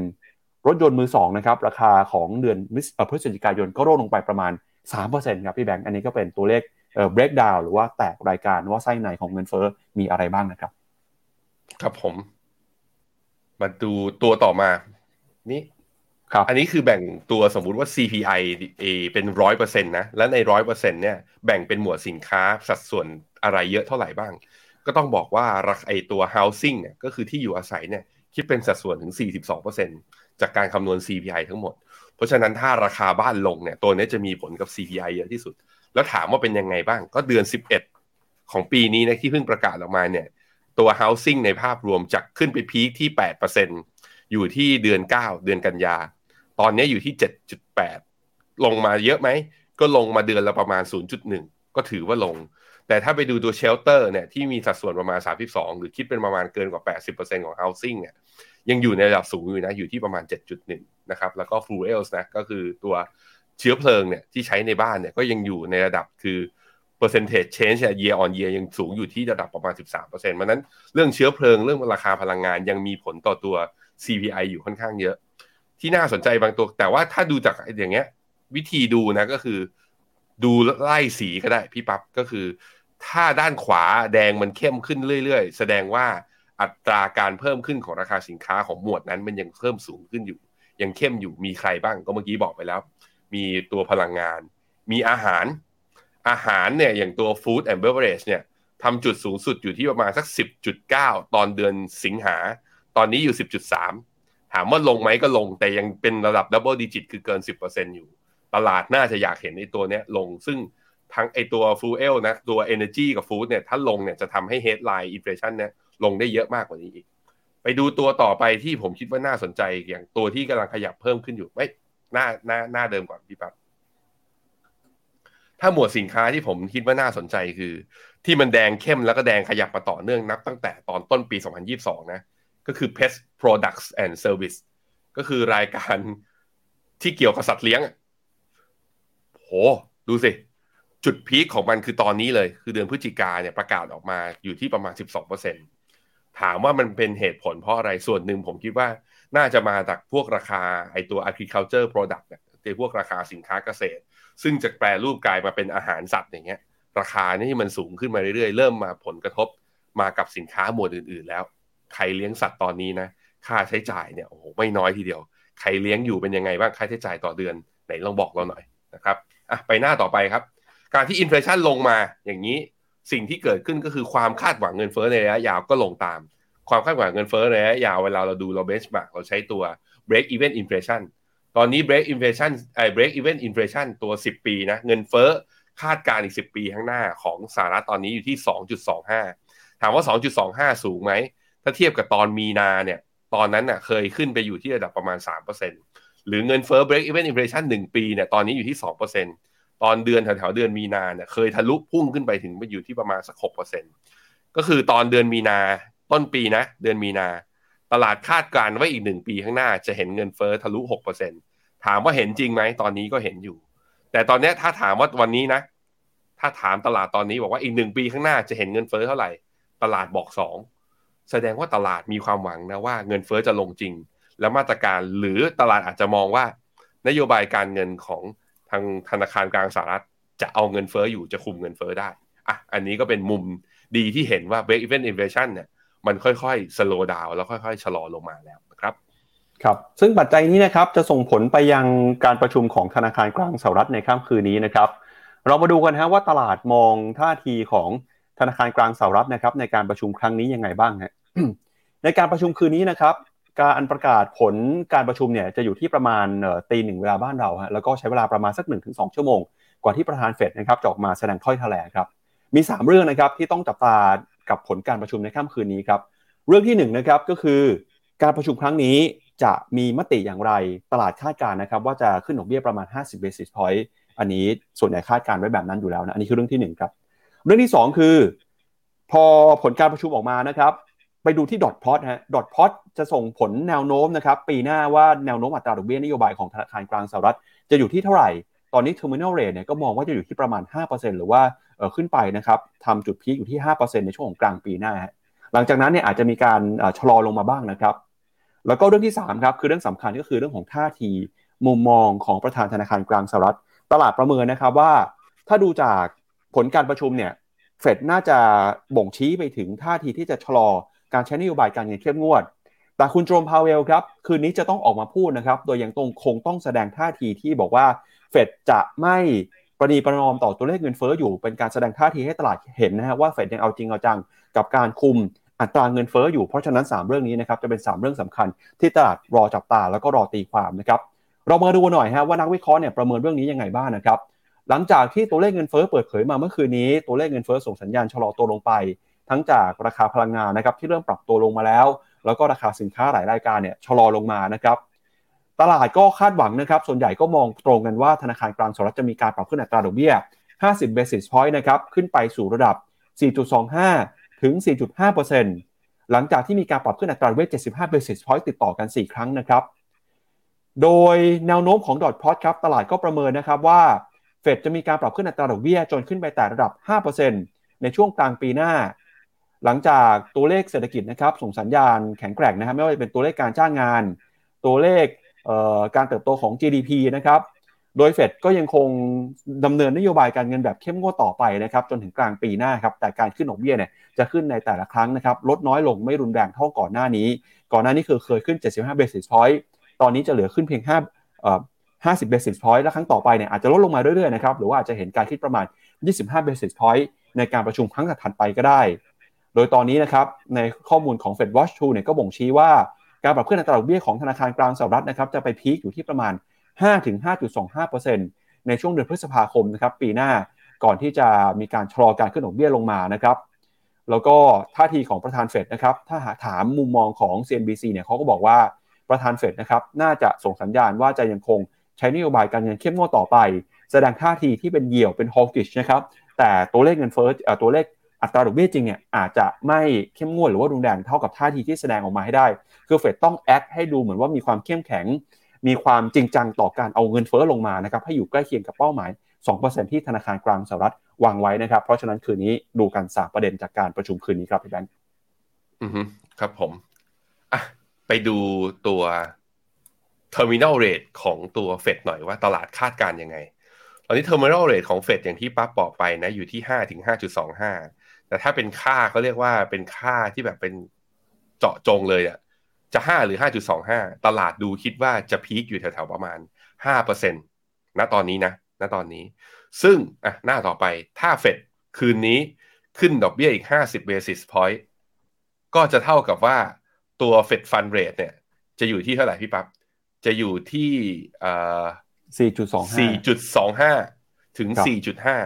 6%รถยนต์มือ2นะครับราคาของเดือนพฤศจิกายนก็ร่วงลงไปประมาณ 3%ครับพี่แบงค์อันนี้ก็เป็นตัวเลขเอ่อ breakdown หรือว่าแตกรายการว่าไส้ในของเงินเฟ้อมีอะไรบ้างนะครับ ครับผม มาดูตัวต่อมา นี่ครับ อันนี้คือแบ่งตัวสมมุติว่า CPI เอเป็นร้อยเปอร์เซ็นต์นะ และในร้อยเปอร์เซ็นต์เนี่ยแบ่งเป็นหมวดสินค้าสัดส่วนอะไรเยอะเท่าไหร่บ้าง ก็ต้องบอกว่าราคาไอตัว housing เนี่ยก็คือที่อยู่อาศัยเนี่ยคิดเป็นสัดส่วนถึง 42%จากการคำนวณ CPI ทั้งหมด เพราะฉะนั้นถ้าราคาบ้านลงเนี่ยตัวนี้จะมีผลกับ CPI เยอะที่สุด แล้วถามว่าเป็นยังไงบ้าง ก็เดือน 11 ของปีนี้นะที่เพิ่งประกาศออกมาเนี่ยตัว housing ในภาพรวมจากขึ้นไปพีคที่ 8%อยู่ที่เดือน 9 เดือนกันยา ตอนนี้อยู่ที่ 7.8 ลงมาเยอะไหม ก็ลงมาเดือนละประมาณ 0.1 ก็ถือว่าลง แต่ถ้าไปดูตัวเชลเตอร์เนี่ยที่มีสัดส่วนประมาณ 32 หรือคิดเป็นประมาณเกินกว่า 80%ของ housing เนี่ยยังอยู่ในระดับสูงอยู่นะ อยู่ที่ประมาณ 7.1 นะครับ แล้วก็ fuels นะก็คือตัวเชื้อเพลิงเนี่ยที่ใช้ในบ้านเนี่ยก็ยังอยู่ในระดับคือ percentage change year on year ยังสูงอยู่ที่ระดับประมาณ 13%เพราะนั้นเรื่องเชื้อเพลิงเรื่องราคาพลังงานยังมีผลต่อตัว CPI อยู่ค่อนข้างเยอะ ที่น่าสนใจบางตัว แต่ว่าถ้าดูจากอย่างเงี้ยวิธีดูนะก็คือ ดูไล่สีก็ได้พี่ปั๊บก็คือ ถ้าด้านขวาแดงมันเข้มขึ้นเรื่อยๆ แสดงว่าอัตราการเพิ่มขึ้นของราคาสินค้าของหมวดนั้นมันยังเพิ่มสูงขึ้นอยู่ ยังเข้มอยู่มีใครบ้างก็เมื่อกี้บอกไปแล้ว มีตัวพลังงาน มีอาหาร อาหารเนี่ยอย่างตัว Food and Beverage เนี่ยทำจุดสูงสุดอยู่ที่ประมาณสัก 10.9 ตอนเดือนสิงหา ตอนนี้อยู่ 10.3 ถามว่าลงไหมก็ลงแต่ยังเป็นระดับ double digit คือเกิน 10%อยู่ ตลาดน่าจะอยากเห็นในตัวเนี้ยลงซึ่ง ทั้งไอตัว fuel นะตัว energy กับ food เนี่ยถ้าลงเนี่ยจะทำให้ headline inflation เนี่ยลงได้เยอะมากกว่านี้อีก ไปดูตัวต่อไปที่ผมคิดว่าน่าสนใจอย่างตัวที่กำลังขยับเพิ่มขึ้นอยู่ไม่หน้าหน้าหน้าเดิมก่อนพี่ปั๊บถ้าหมวดสินค้าที่ผมคิดว่าน่าสนใจคือ ที่มันแดงเข้มแล้วก็แดงขยับมาต่อเนื่องนับตั้งแต่ตอนต้นปี 2022 นะก็คือ Pest Products and Service ก็คือรายการที่เกี่ยวกับสัตว์เลี้ยงโหดูสิ จุดพีคของมันคือตอนนี้เลย คือเดือนพฤศจิกาเนี่ยประกาศออกมาอยู่ที่ประมาณ 12%ถามว่ามันเป็นเหตุผลเพราะอะไรส่วนหนึ่งผมคิดว่าน่าจะมาจากพวกราคาไอตัว agriculture product เนี่ยพวกราคาสินค้าเกษตร ซึ่งจะแปรรูปกลายมาเป็นอาหารสัตว์อย่างเงี้ย ราคานี่มันสูงขึ้นมาเรื่อยๆ เริ่มมาผลกระทบมากับสินค้าหมวดอื่นๆ แล้ว ใครเลี้ยงสัตว์ตอนนี้นะ ค่าใช้จ่ายเนี่ยโอ้โหไม่น้อยทีเดียว ใครเลี้ยงอยู่เป็นยังไงบ้างค่าใช้จ่ายต่อเดือนไหนลองบอกเราหน่อยนะครับอะไปหน้าต่อไปครับ การที่ inflation ลงมาอย่างนี้สิ่งที่เกิดขึ้นก็คือความคาดหวังเงินเฟ้อในระยะยาวก็ลงตาม ความคาดหวังเงินเฟ้อในระยะยาวเวลาเราดูเรา benchmark เราใช้ตัว break even inflation ตอนนี้ break inflation ไอ้ break even inflation ตัว 10 ปีนะเงินเฟ้อคาดการณ์อีก 10 ปีข้างหน้าของสหรัฐตอนนี้อยู่ที่ 2.25 ถามว่า 2.25 สูงไหม ถ้าเทียบกับตอนมีนาเนี่ยตอนนั้นน่ะเคยขึ้นไปอยู่ที่ระดับประมาณ 3%หรือเงินเฟ้อ break even inflation 1 ปีเนี่ยตอนนี้อยู่ที่ 2% ตอนเดือนแถวๆเดือนมีนาเนี่ยเคยทะลุพุ่งขึ้นไปถึงไปอยู่ที่ประมาณสักหกเปอร์เซ็นก็คือตอนเดือนมีนาต้นปีนะ เดือนมีนา ตลาดคาดการณ์ว่าอีกหนึ่งปีข้างหน้าจะเห็นเงินเฟ้อทะลุหกเปอร์เซ็นถามว่าเห็นจริงไหมตอนนี้ก็เห็นอยู่ แต่ตอนนี้ถ้าถามว่าวันนี้นะ ถ้าถามตลาดตอนนี้บอกว่าอีกหนึ่งปีข้างหน้าจะเห็นเงินเฟ้อเท่าไหร่ ตลาดบอกสองแสดงว่าตลาดมีความหวังนะว่าเงินเฟ้อจะลงจริง แล้วมาตรการหรือตลาดอาจจะมองว่านโยบายการเงินของางธนาคารกลางสหรัฐจะเอาเงินเฟ้ออยู่จะคุมเงินเฟ้อได้อะอันนี้ก็เป็นมุมดีที่เห็นว่า break even inflation เนี่ยมันค่อยๆ slow down แล้วค่อยๆ ชะลอลงมาแล้วนะครับครับซึ่งปัจจัยนี้นะครับจะส่งผลไปยังการประชุมของธนาคารกลางสหรัฐในค่ำคืนนี้นะครับ เรามาดูกันฮะว่าตลาดมองท่าทีของธนาคารกลางสหรัฐนะครับในการประชุมครั้งนี้ยังไงบ้างฮะในการประชุมคืนนี้นะครับ การประกาศผลการประชุมเนี่ยจะอยู่ที่ประมาณตีหนึ่งเวลาบ้านเราฮะแล้วก็ใช้เวลาประมาณสัก1-2ชั่วโมง กว่าที่ประธานเฟดนะครับจะออกมาแสดงถ้อยแถลงครับมี 3 เรื่องนะครับที่ต้องจับตากับผลการประชุมในค่ำคืนนี้ครับเรื่องที่1นนะครับก็คือการประชุมครั้งนี้จะมีมติอย่างไรตลาดคาดการณ์นะครับว่าจะขึ้นดอกเบี้ยประมาณ 50 basis point อันนี้ส่วนใหญ่คาดการไว้แบบนั้นอยู่แล้วนะอันนี้คือเรื่องที่1ครับเรื่องที่ 2 คือ พอผลการประชุมออกมานะครับ ไปดูที่ดอทพอตฮะดอทพอตจะส่งผลแนวโน้มนะครับ ปีหน้าว่าแนวโน้มอัตราดอกเบี้ยนโยบายของธนาคารกลางสหรัฐ จะอยู่ที่เท่าไหร่ ตอนนี้ terminal rate เนี่ยก็มองว่าจะอยู่ที่ประมาณ 5%หรือว่าขึ้นไปนะครับทำจุดพีคอยู่ที่ 5%ในช่วงของกลางปีหน้า หลังจากนั้นเนี่ยอาจจะมีการชะลอลงมาบ้างนะครับ แล้วก็เรื่องที่3ครับคือเรื่องสำคัญก็คือเรื่องของท่าทีมุมมองของประธานธนาคารกลางสหรัฐ ตลาดประเมินนะครับว่า ถ้าดูจากผลการประชุมเนี่ยเฟดน่าจะบ่งชี้ไปถึงท่าทีที่จะชะลอ การใช้นโยบายการเงินเข้มงวด แต่คุณโจมพาวเวลครับ คืนนี้จะต้องออกมาพูดนะครับ โดยยังตรงคงต้องแสดงท่าทีที่บอกว่าเฟดจะไม่ประนีประนอมต่อตัวเลขเงินเฟ้ออยู่ เป็นการแสดงท่าทีให้ตลาดเห็นนะฮะว่าเฟดยังเอาจริงเอาจังกับการคุมอัตราเงินเฟ้ออยู่ เพราะฉะนั้น 3 เรื่องนี้นะครับจะเป็น 3 เรื่องสำคัญที่ตลาดรอจับตาแล้วก็รอตีความนะครับ เรามาดูหน่อยฮะว่านักวิเคราะห์เนี่ยประเมินเรื่องนี้ยังไงบ้างนะครับ หลังจากที่ตัวเลขเงินเฟ้อเปิดเผยมาเมื่อคืนนี้ ตัวเลขเงินเฟ้อส่งสัญญาณชะลอตัวลงไป ทั้งจากราคาพลังงานนะครับที่เริ่มปรับตัวลงมาแล้ว แล้วก็ราคาสินค้าหลายรายการเนี่ยชะลอลงมานะครับตลาดก็คาดหวังนะครับ ส่วนใหญ่ก็มองตรงกันว่าธนาคารกลางสหรัฐจะมีการปรับขึ้นอัตราดอกเบี้ย 50 basis point นะครับ ขึ้นไปสู่ระดับ 4.25 ถึง 4.5%หลังจากที่มีการปรับขึ้นอัตราดอกเบี้ย 75 basis point ติดต่อกัน 4 ครั้งนะครับ โดยแนวโน้มของดอทพอตครับตลาดก็ประเมินนะครับว่า เฟดจะมีการปรับขึ้นอัตราดอกเบี้ยจนขึ้นไปแต่ระดับ 5%ในช่วงกลางปีหน้า หลังจากตัวเลขเศรษฐกิจนะครับส่งสัญญาณแข็งแกร่งนะครับไม่ว่าจะเป็นตัวเลขการจ้างงาน ตัวเลขการเติบโตของ GDP นะครับโดยเฟดก็ยังคงดำเนินนโยบายการเงินแบบเข้มงวดต่อไปนะครับจนถึงกลางปีหน้าครับแต่การขึ้นดอกเบี้ยเนี่ยจะขึ้นในแต่ละครั้งนะครับลดน้อยลงไม่รุนแรงเท่าก่อนหน้านี้ ก่อนหน้านี้คือเคยขึ้น 75 basis point ตอนนี้จะเหลือขึ้นเพียง5เอ่อ50 basis point และครั้งต่อไปเนี่ยอาจจะลดลงมาเรื่อยๆนะครับหรือว่าอาจจะเห็นการขึ้นประมาณ 25 basis point ในการประชุมครั้งถัดไปก็ได้ โดยตอนนี้นะครับในข้อมูลของ Fed Watch 2เนี่ยก็บ่งชี้ว่าการปรับขึ้นอัตราดอกเบี้ยของธนาคารกลางสหรัฐนะครับจะไปพีคอยู่ที่ประมาณ 5-5.25%ในช่วงเดือนพฤษภาคมนะครับปีหน้าก่อนที่จะมีการชะลอการขึ้นดอกเบี้ยลงมานะครับแล้วก็ท่าทีของประธานเฟดนะครับถ้าหาถามมุมมองของ CNBC เนี่ยเขาก็บอกว่าประธานเฟดนะครับน่าจะส่งสัญญาณว่าจะยังคงใช้นโยบายการเงินเข้มงวดต่อไป แสดงท่าทีที่เป็นเหี่ยวเป็น hawkish นะครับแต่ตัวเลขเงินเฟ้อตัวเลข อัตราดอกเบี้ยจริงเนี่ยอาจจะไม่เข้มงวดหรือว่ารุนแรงเท่ากับท่าทีที่แสดงออกมาให้ได้ คือเฟดต้องแอคให้ดูเหมือนว่ามีความเข้มแข็ง มีความจริงจังต่อการเอาเงินเฟ้อลงมานะครับให้อยู่ใกล้เคียงกับเป้าหมาย 2%ที่ธนาคารกลางสหรัฐวางไว้นะครับ เพราะฉะนั้นคืนนี้ดูกันสามประเด็นจากการประชุมคืนนี้ครับพี่แบงค์อือฮึครับผมอะไปดูตัว terminal rate ของตัวเฟดหน่อยว่าตลาดคาดการยังไง ตอนนี้ terminal rate ของเฟดอย่างที่ป้าบอกไปนะอยู่ที่ 5 ถึง 5.25 แต่ถ้าเป็นค่าเขาเรียกว่าเป็นค่าที่แบบเป็นเจาะจงเลยอะจะ5หรือ5.25ตลาดดูคิดว่าจะพีคอยู่แถวๆประมาณ5%ณตอนนี้นะณตอนนี้ ซึ่งอะหน้าต่อไปถ้าเฟดคืนนี้ขึ้นดอกเบี้ยอีก50 basis point ก็จะเท่ากับว่าตัวเฟดฟันเรทเนี่ย จะอยู่ที่เท่าไหร่พี่ปับ๊บจะอยู่ที่อ่า4.25 4.25ถึง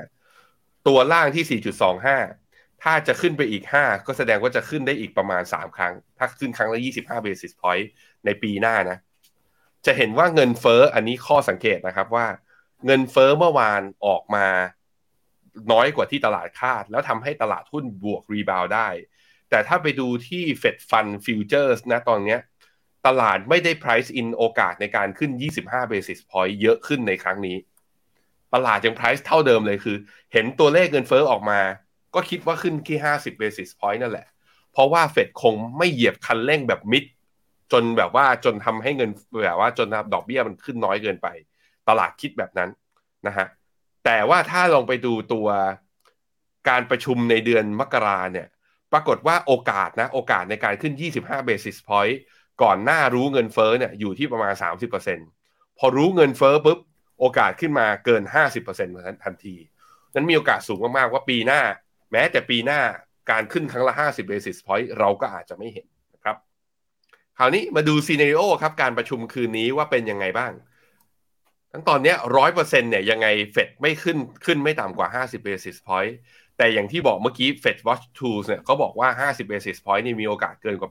4.5ตัวล่างที่4.25 ถ้าจะขึ้นไปอีก 5 ก็แสดงว่าจะขึ้นได้อีกประมาณ 3 ครั้ง ถ้าขึ้นครั้งละ 25 basis point ในปีหน้านะ จะเห็นว่าเงินเฟ้ออันนี้ข้อสังเกตนะครับว่า เงินเฟ้อเมื่อวานออกมาน้อยกว่าที่ตลาดคาด แล้วทำให้ตลาดหุ้นบวกรีบาวได้ แต่ถ้าไปดูที่ Fed Fund Futures นะตอนนี้ตลาดไม่ได้ price in โอกาสในการขึ้น 25 basis point เยอะขึ้นในครั้งนี้ ตลาดยัง price เท่าเดิมเลยคือ เห็นตัวเลขเงินเฟ้อออกมา ก็คิดว่าขึ้นที่ 50 basis point นั่นแหละ เพราะว่าเฟดคงไม่เหยียบคันเร่งแบบมิด จนแบบว่าจนทำให้เงินแบบว่าจนดอกเบี้ยมันขึ้นน้อยเกินไป ตลาดคิดแบบนั้นนะฮะแต่ว่าถ้าลองไปดูตัวการประชุมในเดือนมกราเนี่ย ปรากฏว่าโอกาสนะ โอกาสในการขึ้น 25 basis point ก่อนหน้ารู้เงินเฟ้อเนี่ยอยู่ที่ประมาณ 30%พอรู้เงินเฟ้อปุ๊บ โอกาสขึ้นมาเกิน 50%ทันที นั้นมีโอกาสสูงมากๆว่าปีหน้า แม้แต่ปีหน้าการขึ้นครั้งละ 50 basis point เราก็อาจจะไม่เห็นนะครับ คราวนี้มาดูซีเนริโอครับ การประชุมคืนนี้ว่าเป็นยังไงบ้าง ทั้งตอนนี้ร้อยเปอร์เซ็นเนี่ยยังไงเฟดไม่ขึ้นขึ้นไม่ต่ำกว่า 50 basis point แต่อย่างที่บอกเมื่อกี้ Fed Watch Tools เนี่ยเขาบอกว่า 50 basis point นี่มีโอกาสเกินกว่า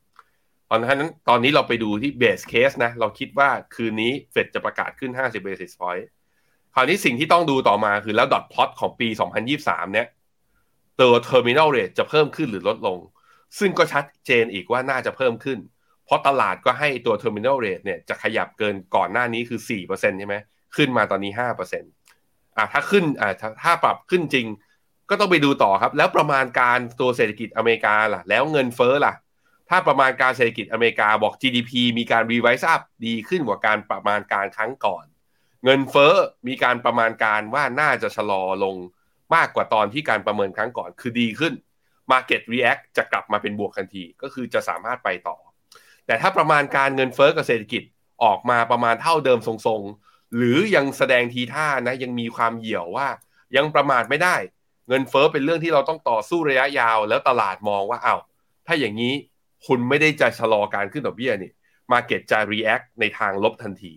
80%ตอนนั้นตอนนี้เราไปดูที่ base case นะ เราคิดว่าคืนนี้เฟดจะประกาศขึ้น 50 basis point คราวนี้สิ่งที่ต้องดูต่อมาคือแล้ว dot plot ของปี 2023 เนี่ย ตัว terminal rate จะเพิ่มขึ้นหรือลดลง ซึ่งก็ชัดเจนอีกว่าน่าจะเพิ่มขึ้น เพราะตลาดก็ให้ตัว terminal rate เนี่ยจะขยับเกินก่อนหน้านี้คือ 4%ใช่ไหมขึ้นมาตอนนี้ 5%อะถ้าขึ้นอะถ้าถ้าปรับขึ้นจริง ก็ต้องไปดูต่อครับ แล้วประมาณการตัวเศรษฐกิจอเมริกาล่ะ แล้วเงินเฟ้อล่ะ ถ้าประมาณการเศรษฐกิจอเมริกาบอก GDP มีการ revise up ดีขึ้นกว่าการประมาณการครั้งก่อน เงินเฟ้อมีการประมาณการว่าน่าจะชะลอลง มากกว่าตอนที่การประเมินครั้งก่อนคือดีขึ้น Market React จะกลับมาเป็นบวกทันที ก็คือจะสามารถไปต่อ แต่ถ้าประมาณการเงินเฟ้อกับเศรษฐกิจออกมาประมาณเท่าเดิมทรงๆ หรือยังแสดงทีท่านะยังมีความเหี่ยวว่า ยังประมาทไม่ได้ เงินเฟ้อเป็นเรื่องที่เราต้องต่อสู้ระยะยาว แล้วตลาดมองว่าอ้าวถ้าอย่างนี้คุณไม่ได้จะชะลอการขึ้นดอกเบี้ยนี่มาเก็ตจะ react ในทางลบทันที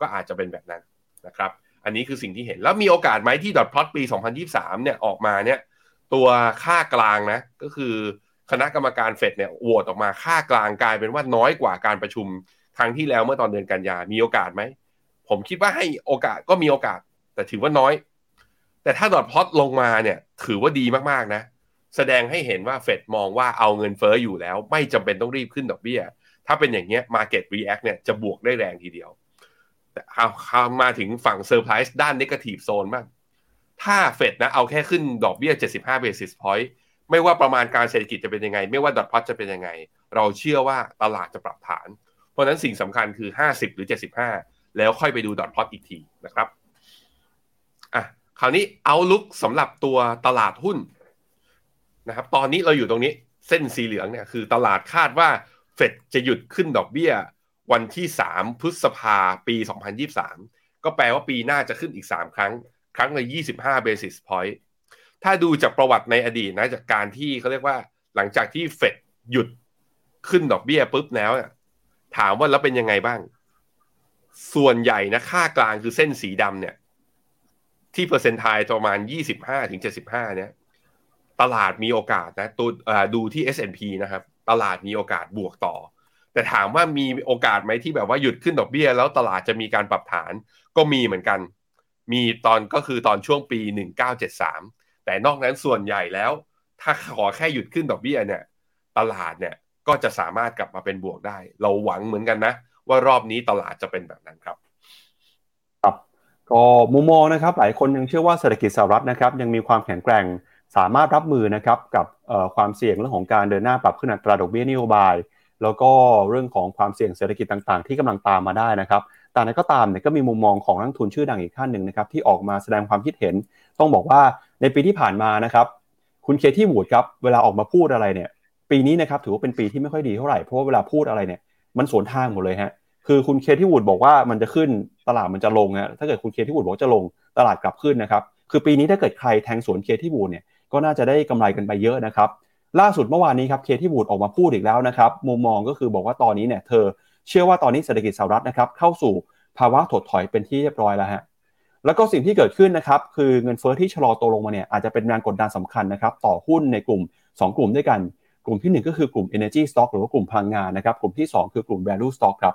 ก็อาจจะเป็นแบบนั้นนะครับ อันนี้คือสิ่งที่เห็นแล้วมีโอกาสไหมที่ดอทพลอตปี 2023 เนี่ยออกมาเนี่ยตัวค่ากลางนะก็คือคณะกรรมการเฟดเนี่ยโหวตออกมาค่ากลางกลายเป็นว่าน้อยกว่าการประชุมครั้งที่แล้วเมื่อตอนเดือนกันยามีโอกาสไหม ผมคิดว่าให้โอกาสก็มีโอกาส แต่ถือว่าน้อย แต่ถ้าดอทพลอตลงมาเนี่ยถือว่าดีมากๆนะ แสดงให้เห็นว่าเฟดมองว่าเอาเงินเฟ้ออยู่แล้ว ไม่จำเป็นต้องรีบขึ้นดอกเบี้ย ถ้าเป็นอย่างเงี้ย Market React เนี่ยจะบวกได้แรงทีเดียว แต่เอามาถึงฝั่งเซอร์ไพรส์ด้าน Negative Zone บ้างถ้าเฟดนะเอาแค่ขึ้นดอกเบี้ย 75 basis point ไม่ว่าประมาณการเศรษฐกิจจะเป็นยังไง ไม่ว่า dot plot จะเป็นยังไง เราเชื่อว่าตลาดจะปรับฐาน เพราะนั้นสิ่งสำคัญคือ 50 หรือ 75 แล้วค่อยไปดู dot plot อีกทีนะครับอะคราวนี้เอาลุกสำหรับตัวตลาดหุ้นนะครับตอนนี้เราอยู่ตรงนี้เส้นสีเหลืองเนี่ยคือตลาดคาดว่าเฟดจะหยุดขึ้นดอกเบี้ย วันที่ 3 พฤษภาปี 2023 ก็แปลว่าปีหน้าจะขึ้นอีก 3 ครั้ง ครั้งละ25 basis point ถ้าดูจากประวัติในอดีตนะจากการที่เขาเรียกว่าหลังจากที่เฟดหยุดขึ้นดอกเบี้ยปุ๊บแล้วเนี่ยถามว่าแล้วเป็นยังไงบ้าง ส่วนใหญ่นะค่ากลางคือเส้นสีดำเนี่ย ที่เปอร์เซ็นต์ไทยประมาณ 25ถึง75 เนี่ย ตลาดมีโอกาสนะตัวดูที่ S&P นะครับ ตลาดมีโอกาสบวกต่อ แต่ถามว่ามีโอกาสไหมที่แบบว่าหยุดขึ้นดอกเบี้ย แล้วตลาดจะมีการปรับฐานก็มีเหมือนกัน มีตอนก็คือตอนช่วงปี 1973 แต่นอกนั้นส่วนใหญ่แล้ว ถ้าขอแค่หยุดขึ้นดอกเบี้ยเนี่ย ตลาดเนี่ยก็จะสามารถกลับมาเป็นบวกได้ เราหวังเหมือนกันนะ ว่ารอบนี้ตลาดจะเป็นแบบนั้นครับครับก็มุมมองนะครับ หลายคนยังเชื่อว่าเศรษฐกิจสหรัฐนะครับ ยังมีความแข็งแกร่งสามารถรับมือนะครับกับความเสี่ยงเรื่องของการเดินหน้าปรับขึ้นอัตราดอกเบี้ยนโยบาย แล้วก็เรื่องของความเสี่ยงเศรษฐกิจต่างๆ ที่กำลังตามมาได้นะครับแต่นั้นก็ตามเนี่ยก็มีมุมมองของนักทุนชื่อดังอีกท่านหนึ่งนะครับที่ออกมาแสดงความคิดเห็น ต้องบอกว่าในปีที่ผ่านมานะครับคุณเคที่วูดครับเวลาออกมาพูดอะไรเนี่ยปีนี้นะครับถือว่าเป็นปีที่ไม่ค่อยดีเท่าไหร่เพราะว่าเวลาพูดอะไรเนี่ยมันสวนทางหมดเลยฮะคือคุณเคที่วูดบอกว่ามันจะขึ้นตลาดมันจะลงฮะถ้าเกิดคุณเคที่วูดบอกจะลงตลาดกลับขึ้นนะครับคือปีนี้ถ้าเกิดใครแทงสวนเคที่วูดเนี่ยก็น่าจะได้กำไรกันไปเยอะนะครับ ล่าสุดเมื่อวานนี้ครับเคที่วูดออกมาพูดอีกแล้วนะครับมุมมองก็คือบอกว่าตอนนี้เนี่ยเธอเชื่อว่าตอนนี้เศรษฐกิจสหรัฐนะครับเข้าสู่ภาวะถดถอยเป็นที่เรียบร้อยแล้วฮะแล้วก็สิ่งที่เกิดขึ้นนะครับคือเงินเฟอ้อที่ชะลอตัวลงมาเนี่ยอาจจะเป็นแรงกดดันสำคัญนะครับต่อหุ้นในกลุ่ม 2 กลุ่มด้วยกัน กลุ่มที่ 1 ก็คือกลุ่ม energy stock หรือว่ากลุ่มพลังงานนะครับกลุ่มที่ 2 คือกลุ่ม value stock ครับ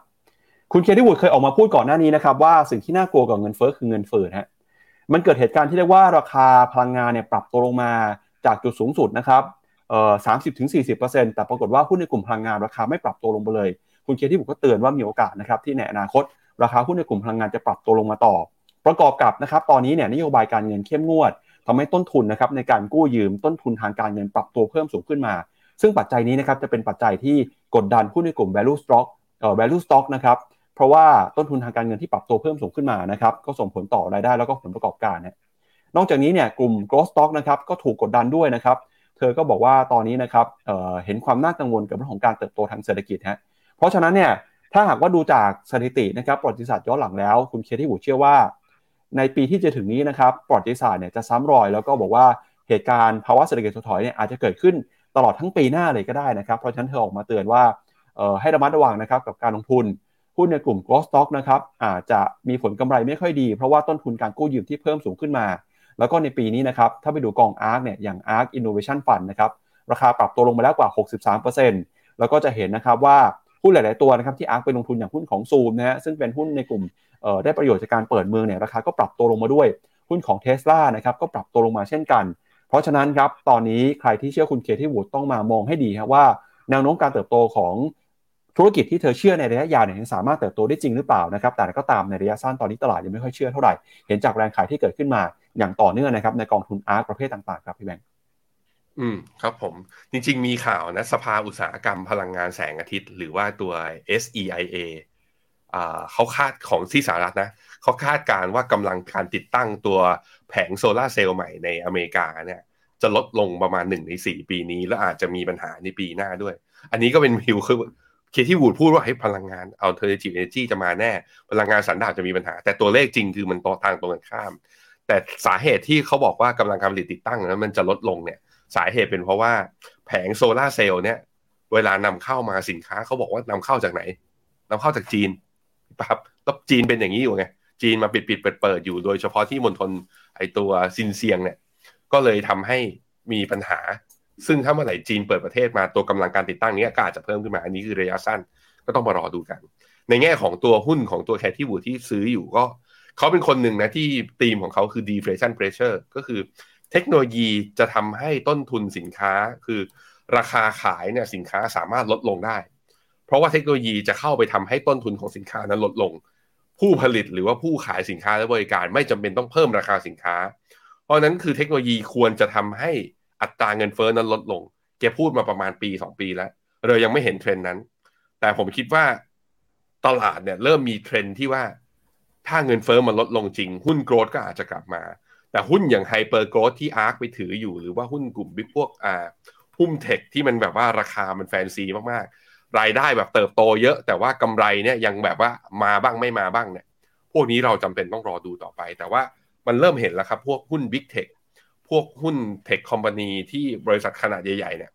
คุณเคที่วูดเคยออกมาพูดก่อนหน้านี้นะครับว่าสิ่งที่น่ากลัวกับเงินเฟอ้อคือเงินเฟ้อฮะมันเกิดเหตุการณ์ที่เรียกว่าราคาพลังงานเนี่ยปรับตัวลงมาจากจุดสูงสุดนะครับ สามสิบถึงสี่สิบเปอร์เซ็นต์แต่ปรากฏว่าหุ้นในกลุ่มพลังงานราคาไม่ปรับตัวลงไปเลย คุณเคที่วูดก็เตือนว่ามีโอกาสนะครับที่ในอนาคต ราคาหุ้นในกลุ่มพลังงานจะปรับตัวลงมาต่อ ประกอบกับนะครับตอนนี้เนี่ยนโยบายการเงินเข้มงวดทำให้ต้นทุนนะครับในการกู้ยืมต้นทุนทางการเงินปรับตัวเพิ่มสูงขึ้นมา ซึ่งปัจจัยนี้นะครับจะเป็นปัจจัยที่กดดันหุ้นในกลุ่ม value stock เอ่อ value stock นะครับเพราะว่าต้นทุนทางการเงินที่ปรับตัวเพิ่มสูงขึ้นมานะครับก็ส่งผลต่อรายได้แล้วก็ผลประกอบการเนะนอกจากนี้เนี่ยกลุ่ม growth stock นะครับก็ถูกกดดันด้วยนะครับ เธอก็บอกว่าตอนนี้นะครับเเห็นความน่ากังวลกับเรื่องของการเติบโตทางเศรษฐกิจฮะเพราะฉะนั้นเนี่ยถ้าหากว่าดูจากสถิตินะครับประวัติศาสตร์ย้อนหลังแล้ว คุณเคที่หูเชื่อว่า ในปีที่จะถึงนี้นะครับประวัติศาสตร์เนี่ยจะซ้ำรอย แล้วก็บอกว่าเหตุการณ์ภาวะเศรษฐกิจถดถอยเนี่ยอาจจะเกิดขึ้นตลอดทั้งปีหน้าเลยก็ได้นะครับ เพราะฉะนั้นเธอออกมาเตือนว่าให้ระมัดระวังนะครับกับการลงทุนหุ้นในกลุ่ม growth stock นะครับอาจจะมีผลกำไรไม่ค่อยดี เพราะว่าต้นทุนการกู้ยืมที่เพิ่มสูงขึ้นมา แล้วก็ในปีนี้นะครับ ถ้าไปดูกอง ARK เนี่ย อย่าง ARK Innovation Fund นะครับ ราคาปรับตัวลงมาแล้วกว่า 63%แล้วก็จะเห็นนะครับว่าหุ้นหลาย ๆ ตัวนะครับที่ ARK ไปลงทุนอย่างหุ้นของซูมนะฮะ ซึ่งเป็นหุ้นในกลุ่มได้ประโยชน์จากการเปิดเมืองเนี่ย ราคาก็ปรับตัวลงมาด้วย หุ้นของเท s l a นะครับ ก็ปรับตัวลงมาเช่นกัน เพราะฉะนั้นครับ ตอนนี้ใครที่เชื่อคุณเคที่วูดต้องมามองให้ดีครับว่าแนวโน้มการเติบโตของธุรกิจที่เธอเชื่อในระยะยาวเนี่ยสามารถเติบโตได้จริงหรือเปล่านะครับ แต่ก็ตามในระยะสั้นตอนนี้ตลาดยังไม่ค่อยเชื่อเท่าไหร่ เห็นจากแรงขายที่เกิดขึ้นมา อย่างต่อเนื่องนะครับในกองทุนอาร์ตประเภทต่างๆครับพี่แบงค์อืมครับผมจริง ๆ มีข่าวนะสภาอุตสาหกรรมพลังงานแสงอาทิตย์ หรือว่าตัว SEIA อ่าเขาคาดของที่สหรัฐนะเขาคาดการว่ากำลังการติดตั้งตัวแผงโซลาร์เซลล์ใหม่ในอเมริกาเนี่ยจะลดลงประมาณหนึ่งในสี่ปีนี้ แล้วอาจจะมีปัญหาในปีหน้าด้วย อันนี้ก็เป็นพิวคือเคที่วูดพูดว่าให้พลังงาน alternative energy จะมาแน่ พลังงานสันดาปจะมีปัญหา แต่ตัวเลขจริงคือมันต่อทางตรงกันข้าม แต่สาเหตุที่เขาบอกว่ากำลังการผลิตติดตั้งนั้นมันจะลดลงเนี่ย สาเหตุเป็นเพราะว่าแผงโซลาเซลล์เนี่ย เวลานำเข้ามาสินค้าเขาบอกว่านำเข้าจากไหนนำเข้าจากจีนครับแล้วจีนเป็นอย่างนี้อยู่ไงจีนมาปิดปิดเปิดเปิดอยู่โดยเฉพาะที่มณฑลไอตัวซินเซียงเนี่ย ก็เลยทำให้มีปัญหา ซึ่งถ้าเมื่อไหร่จีนเปิดประเทศมาตัวกำลังการติดตั้งนี้ก็อาจจะเพิ่มขึ้นมาอันนี้คือระยะสั้นก็ต้องมารอดูกัน ในแง่ของตัวหุ้นของตัวแคทที่บูที่ซื้ออยู่ก็ เขาเป็นคนหนึ่งนะที่ธีมของเขาคือ deflation pressure ก็คือเทคโนโลยีจะทำให้ต้นทุนสินค้าคือราคาขายเนี่ยสินค้าสามารถลดลงได้ เพราะว่าเทคโนโลยีจะเข้าไปทำให้ต้นทุนของสินค้านั้นลดลง ผู้ผลิตหรือว่าผู้ขายสินค้าและบริการไม่จำเป็นต้องเพิ่มราคาสินค้า เพราะนั้นคือเทคโนโลยีควรจะทำให้อัตราเงินเฟ้อนั้นลดลงแกพูดมาประมาณปี 2 ปีแล้วเรายังไม่เห็นเทรนด์นั้น แต่ผมคิดว่าตลาดเนี่ยเริ่มมีเทรนด์ที่ว่า ถ้าเงินเฟ้อมันลดลงจริง หุ้น growth ก็อาจจะกลับมา แต่หุ้นอย่าง hyper growth ที่ ARK ไปถืออยู่ หรือว่าหุ้นกลุ่ม big พวกอ่าหุ้น tech ที่มันแบบว่าราคามันแฟนซีมากๆ รายได้แบบเติบโตเยอะ แต่ว่ากำไรเนี่ยยังแบบว่ามาบ้างไม่มาบ้างเนี่ย พวกนี้เราจำเป็นต้องรอดูต่อไป แต่ว่ามันเริ่มเห็นแล้วครับพวกหุ้น big techพวกหุ้นเทคคอมพานีที่บริษัทขนาดใหญ่ๆเนี่ย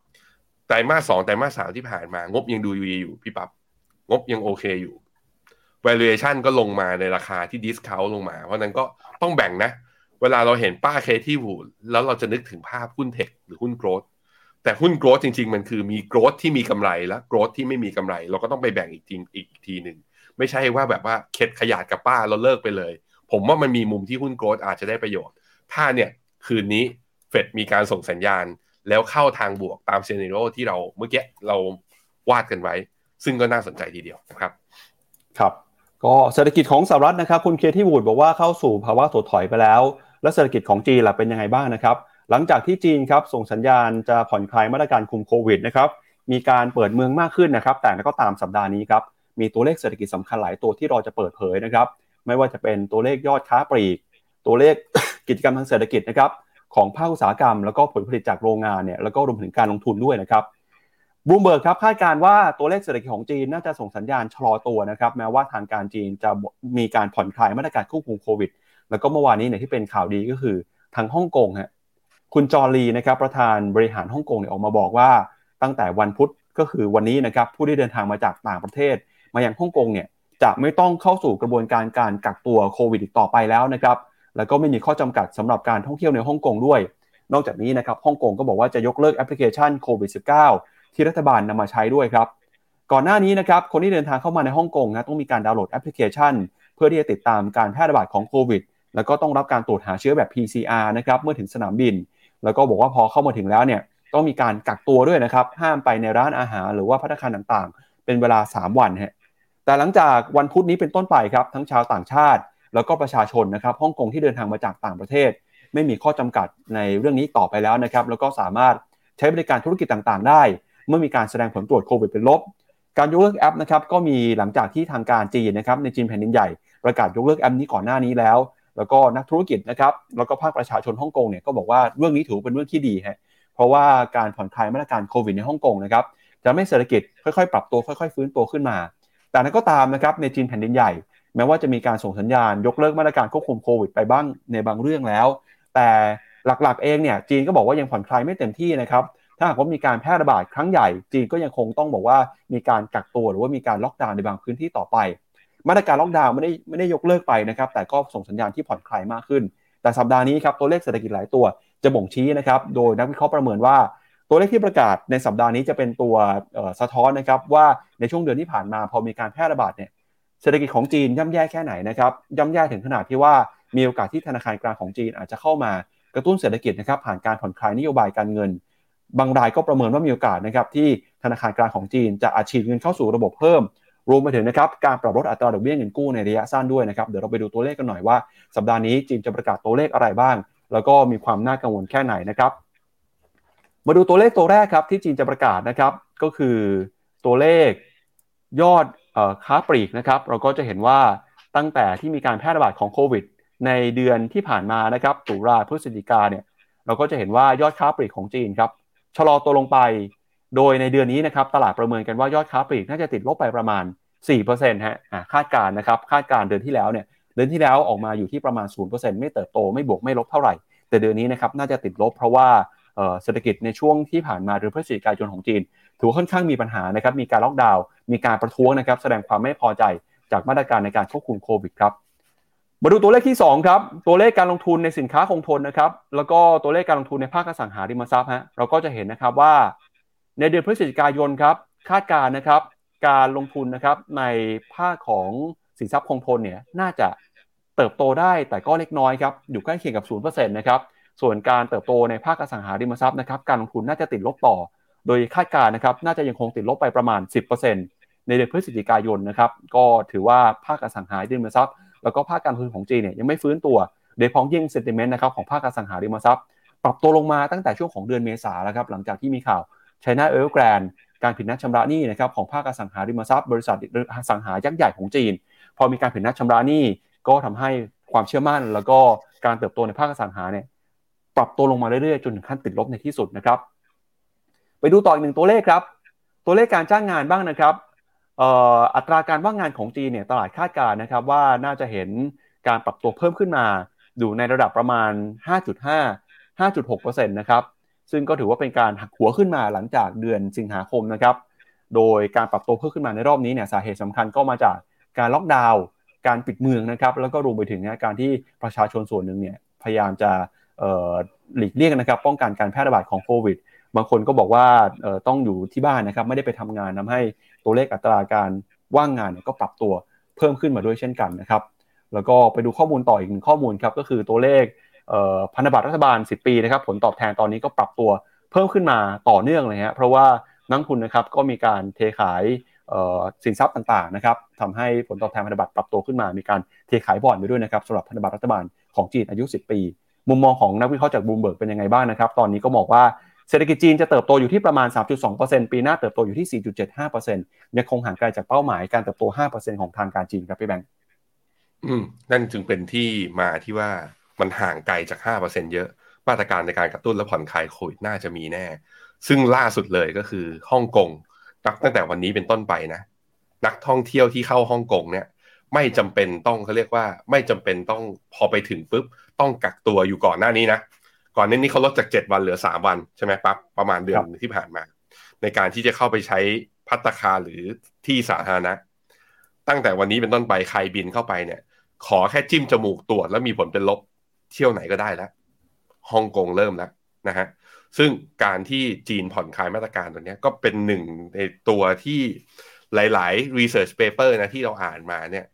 ไตรมาสสองไตรมาสสามที่ผ่านมางบยังดูดีอยู่พี่ปับ๊บงบยังโอเคอยู่ valuation ก็ลงมาในราคาที่ discount ลงมา เพราะนั้นก็ต้องแบ่งนะ เวลาเราเห็นป้าเคที่วูดแล้วเราจะนึกถึงภาพหุ้นเทคหรือหุ้นโกรดแต่หุ้นโกรดจริง ๆ มันคือมีโกรดที่มีกำไรและโกรดที่ไม่มีกำไร เราก็ต้องไปแบ่งอีกทีอีกทีหนึ่งไม่ใช่ว่าแบบว่าเข็ดขยาดกับป้าเราเลิกไปเลย ผมว่ามันมีมุมที่หุ้นโกรดอาจจะได้ประโยชน์ ถ้าเนี่ยคืนนี้เฟดมีการส่งสัญญาณ แล้วเข้าทางบวกตามเซนิโรที่เราเมื่อกี้เราวาดกันไว้ ซึ่งก็น่าสนใจทีเดียวนะครับ ครับ ก็เศรษฐกิจของสหรัฐนะครับ คุณเคที่วูดบอกว่าเข้าสู่ภาวะถดถอยไปแล้ว และเศรษฐกิจของจีนล่ะเป็นยังไงบ้างนะครับ หลังจากที่จีนครับส่งสัญญาณจะผ่อนคลายมาตรการคุมโควิดนะครับมีการเปิดเมืองมากขึ้นนะครับ แต่ก็ตามสัปดาห์นี้ครับมีตัวเลขเศรษฐกิจสำคัญหลายตัวที่ราจะเปิดเผยนะครับ ไม่ว่าจะเป็นตัวเลขยอดค้าปลีก ตัวเลขกิจกรรมทางเศรษฐกิจนะครับของภาคอุตสาหกรรม แล้วก็ผลผลิตจากโรงงานเนี่ยแล้วก็รวมถึงการลงทุนด้วยนะครับ บูมเบิร์กครับคาดการว่าตัวเลขเศรษฐกิจของจีนน่าจะส่งสัญญาณชะลอตัวนะครับแม้ว่าทางการจีนจะมีการผ่อนคลายมาตรการควบคุมโควิด แล้วก็เมื่อวานนี้เนี่ยที่เป็นข่าวดีก็คือทางฮ่องกงฮะคุณจอรีนะครับประธานบริหารฮ่องกงเนี่ยออกมาบอกว่าตั้งแต่วันพุธก็คือวันนี้นะครับผู้ที่เดินทางมาจากต่างประเทศ มายังฮ่องกงเนี่ยจะไม่ต้องเข้าสู่กระบวนการการกักตัวโควิดอีกต่อไปแล้วนะครับแล้วก็ไม่มีข้อจำกัดสำหรับการท่องเที่ยวในฮ่องกงด้วย นอกจากนี้นะครับฮ่องกงก็บอกว่าจะยกเลิกแอปพลิเคชันโควิด -19 ที่รัฐบาลนำมาใช้ด้วยครับ ก่อนหน้านี้นะครับคนที่เดินทางเข้ามาในฮ่องกงนะต้องมีการดาวน์โหลดแอปพลิเคชัน เพื่อที่จะติดตามการแพร่ระบาดของโควิด แล้วก็ต้องรับการตรวจหาเชื้อแบบ PCR นะครับเมื่อถึงสนามบิน แล้วก็บอกว่าพอเข้ามาถึงแล้วเนี่ยต้องมีการกักตัวด้วยนะครับห้ามไปในร้านอาหารหรือว่าพัฒคารต่างๆ เป็นเวลา 3 วันฮะแต่หลังจากวันพุธนี้เป็นต้นไปครับทั้งชาวต่างชาติ แล้วก็ประชาชนนะครับฮ่องกงที่เดินทางมาจากต่างประเทศ ไม่มีข้อจำกัดในเรื่องนี้ต่อไปแล้วนะครับแล้วก็สามารถใช้บริการธุรกิจต่างๆ ได้ เมื่อมีการแสดงผลตรวจโควิดเป็นลบ การยกเลิกแอปนะครับก็มีหลังจากที่ทางการจีนนะครับในจีนแผ่นดินใหญ่ประกาศยกเลิกแอปนี้ก่อนหน้านี้แล้ว แล้วก็นักธุรกิจนะครับแล้วก็ภาคประชาชนฮ่องกงเนี่ยก็บอกว่าเรื่องนี้ถือเป็นเรื่องที่ดีฮะเพราะว่าการผ่อนคลายมาตรการโควิดในฮ่องกงนะครับจะไม่เศรษฐกิจค่อยๆ ปรับตัวค่อย ๆ ฟื้นตัวขึ้นมา แต่นั้นก็ตามนะครับในจีนแผ่นดินใหญ่ แม้ว่าจะมีการส่งสัญญาณ ยกเลิกมาตรการควบคุมโควิดไปบ้างในบางเรื่องแล้ว แต่หลักๆเองเนี่ยจีนก็บอกว่ายังผ่อนคลายไม่เต็มที่นะครับ ถ้าหากว่ามีการแพร่ระบาดครั้งใหญ่จีนก็ยังคงต้องบอกว่ามีการกักตัวหรือว่ามีการล็อกดาวน์ในบางพื้นที่ต่อไป มาตรการล็อกดาวน์ไม่ได้ไม่ได้ยกเลิกไปนะครับ แต่ก็ส่งสัญญาณที่ผ่อนคลายมากขึ้น แต่สัปดาห์นี้ครับตัวเลขเศรษฐกิจหลายตัวจะบ่งชี้นะครับ โดยนักวิเคราะห์ประเมินว่า ตัวเลขที่ประกาศในสัปดาห์นี้จะเป็นตัวสะท้อนนะครับว่าในช่วงเดือนที่ผ่านมาพอมีการแพร่ระบาดเนี่ยเศรษฐกิจของจีนย่ำแย่แค่ไหนนะครับย่ำแย่ถึงขนาดที่ว่ามีโอกาสที่ธนาคารกลางของจีนอาจจะเข้ามากระตุ้นเศรษฐกิจนะครับผ่านการผ่อนคลายนโยบายการเงิน บางรายก็ประเมินว่ามีโอกาสนะครับที่ธนาคารกลางของจีนจะอาชีพเงินเข้าสู่ระบบเพิ่ม รวมไปถึงนะครับการปรับลดอัตราดอกเบี้ยเงินกู้ในระยะสั้นด้วยนะครับเดี๋ยวเราไปดูตัวเลขกันหน่อยว่า สัปดาห์นี้จีนจะประกาศตัวเลขอะไรบ้าง แล้วก็มีความน่ากังวลแค่ไหนนะครับ มาดูตัวเลขตัวแรกครับที่จีนจะประกาศนะครับก็คือตัวเลขยอดค้าปลีกนะครับเราก็จะเห็นว่าตั้งแต่ที่มีการแพร่ระบาดของโควิด ในเดือนที่ผ่านมานะครับตุลาพฤศจิกาเนี่ยเราก็จะเห็นว่ายอดค้าปลีกของจีนครับ ชะลอตัวลงไป โดยในเดือนนี้นะครับตลาดประเมินกันว่ายอดค้าปลีกน่าจะติดลบไปประมาณ4%ฮะคาดการนะครับคาดการเดือนที่แล้วเนี่ยเดือนที่แล้วออกมาอยู่ที่ประมาณ 0%ไม่เติบโตไม่บวกไม่ลบเท่าไหร่ แต่เดือนนี้นะครับน่าจะติดลบเพราะว่าเศรษฐกิจในช่วงที่ผ่านมาเดือพฤศจิกายนของจีน ถือค่อนข้างมีปัญหานะครับมีการล็อกดาวน์มีการประท้วงนะครับแสดงความไม่พอใจจากมาตรการในการควบคุมโควิดครับ มาดูตัวเลขที่ 2 ครับ ตัวเลขการลงทุนในสินค้าคงทนนะครับ แล้วก็ตัวเลขการลงทุนในภาคอสังหาริมทรัพย์ฮะเราก็จะเห็นนะครับว่าในเดือนพฤศจิกายนครับคาดการนะครับ การลงทุนนะครับในภาคของสินทรัพย์คงทนเนี่ยน่าจะเติบโตได้แต่ก็เล็กน้อยครับอยู่ใกล้เคียงกับ0%นะครับส่วนการเติบโตในภาคอสังหาริมทรัพย์นะครับการลงทุนน่าจะติดลบต่อ โดยคาดการนะครับ น่าจะยังคงติดลบไปประมาณ 10%ในเดือนพฤศจิกายนนะครับก็ถือว่าภาคอสังหาริมทรัพย์ แล้วก็ภาคการลงทุนของจีนเนี่ยยังไม่ฟื้นตัวโดยพ้องยิ่งเซนติเมนต์นะครับของภาคอสังหาริมทรัพย์ ปรับตัวลงมาตั้งแต่ช่วงของเดือนเมษาแล้วครับหลังจากที่มีข่าวไชน่าเอลแกรนการผิดนัดชำระหนี้นะครับของภาคอสังหาริมทรัพย์ บริษัทอสังหายักษ์ใหญ่ของจีน พอมีการผิดนัดชำระหนี้ก็ทำให้ความเชื่อมั่น แล้วก็การเติบโตในภาคอสังหาเนี่ยปรับตัวลงมาเรื่อยๆจนถึงขั้นติดลบในที่สุดนะครับ ไปดูต่ออีกหนึ่งตัวเลขครับ ตัวเลขการจ้างงานบ้างนะครับ อัตราการว่างงานของจีนเนี่ยตลาดคาดการณ์นะครับว่าน่าจะเห็นการปรับตัวเพิ่มขึ้นมาอยู่ในระดับประมาณ 5.5 5.6%นะครับซึ่งก็ถือว่าเป็นการหักหัวขึ้นมาหลังจากเดือนสิงหาคมนะครับโดยการปรับตัวเพิ่มขึ้นมาในรอบนี้เนี่ยสาเหตุสำคัญก็มาจากการล็อกดาวน์การปิดเมืองนะครับแล้วก็รวมไปถึงการที่ประชาชนส่วนหนึ่งเนี่ยพยายามจะหลีกเลี่ยงนะครับป้องกันการแพร่ระบาดของโควิดบางคนก็บอกว่าต้องอยู่ที่บ้านนะครับไม่ได้ไปทำงานทาให้ ตัวเลขอัตราการว่างงานก็ปรับตัวเพิ่มขึ้นมาด้วยเช่นกันนะครับ แล้วก็ไปดูข้อมูลต่ออีกหนึ่งข้อมูลครับก็คือตัวเลขพันธบัตรรัฐบาล 10 ปีนะครับผลตอบแทนตอนนี้ก็ปรับตัวเพิ่มขึ้นมาต่อเนื่องเลยฮะเพราะว่านักทุนนะครับก็มีการเทขายสินทรัพย์ต่างๆนะครับทำให้ผลตอบแทนพันธบัตรปรับตัวขึ้นมา มีการเทขายบอลไปด้วยนะครับสำหรับพันธบัตรรัฐบาลของจีนอายุ 10 ปี มุมมองของนักวิเคราะห์จากบูมเบิร์กเป็นยังไงบ้างนะครับ ตอนนี้ก็บอกว่า เศรษฐกิจจีนจะเติบโตอยู่ที่ประมาณ 3.2%ปีหน้าเติบโตอยู่ที่ 4.75%ยังคงห่างไกลจากเป้าหมายการเติบโต 5%ของทางการจีนครับพี่แบงค์อืมนั่นจึงเป็นที่มาที่ว่ามันห่างไกลจาก 5%เยอะ มาตรการในการกระตุ้นและผ่อนคลายโควิดน่าจะมีแน่ ซึ่งล่าสุดเลยก็คือฮ่องกงนับตั้งแต่วันนี้เป็นต้นไปนะ นักท่องเที่ยวที่เข้าฮ่องกงเนี่ย ไม่จำเป็นต้องเขาเรียกว่า ไม่จำเป็นต้องพอไปถึงปุ๊บต้องกักตัวอยู่ก่อนหน้านี้นะ ก่อนนี้เขาลดจาก 7 วันเหลือ 3 วันใช่ไหมปั๊บประมาณเดือนที่ผ่านมา ในการที่จะเข้าไปใช้พัตคาหรือที่สาธารณะ ตั้งแต่วันนี้เป็นต้นไปใครบินเข้าไปเนี่ย ขอแค่จิ้มจมูกตรวจแล้วมีผลเป็นลบเที่ยวไหนก็ได้แล้วฮ่องกงเริ่มแล้วนะฮะซึ่งการที่จีนผ่อนคลายมาตรการตัวนี้ก็เป็นหนึ่งในตัวที่หลาย ๆ research paper นะที่เราอ่านมาเนี่ย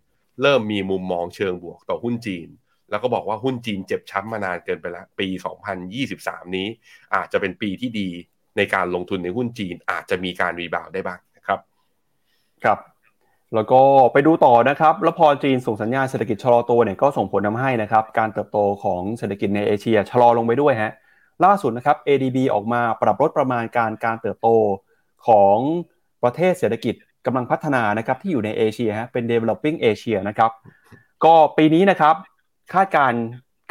เริ่มมีมุมมองเชิงบวกต่อหุ้นจีน แล้วก็บอกว่าหุ้นจีนเจ็บช้ำมานานเกินไปแล้ว ปี 2023 นี้ อาจจะเป็นปีที่ดีในการลงทุนในหุ้นจีนอาจจะมีการรีบาวได้บ้างนะครับ ครับ แล้วก็ไปดูต่อนะครับ แล้วพอจีนส่งสัญญาณเศรษฐกิจชะลอตัวเนี่ยก็ส่งผลทาให้นะครับ การเติบโตของเศรษฐกิจในเอเชียชะลอลงไปด้วยฮะ ล่าสุดนะครับ ADB ออกมาปรับลดประมาณการการเติบโตของประเทศเศรษฐกิจกำลังพัฒนานะครับที่อยู่ในเอเชียฮะเป็น developing Asia นะครับ ก็ปีนี้นะครับ คาดการ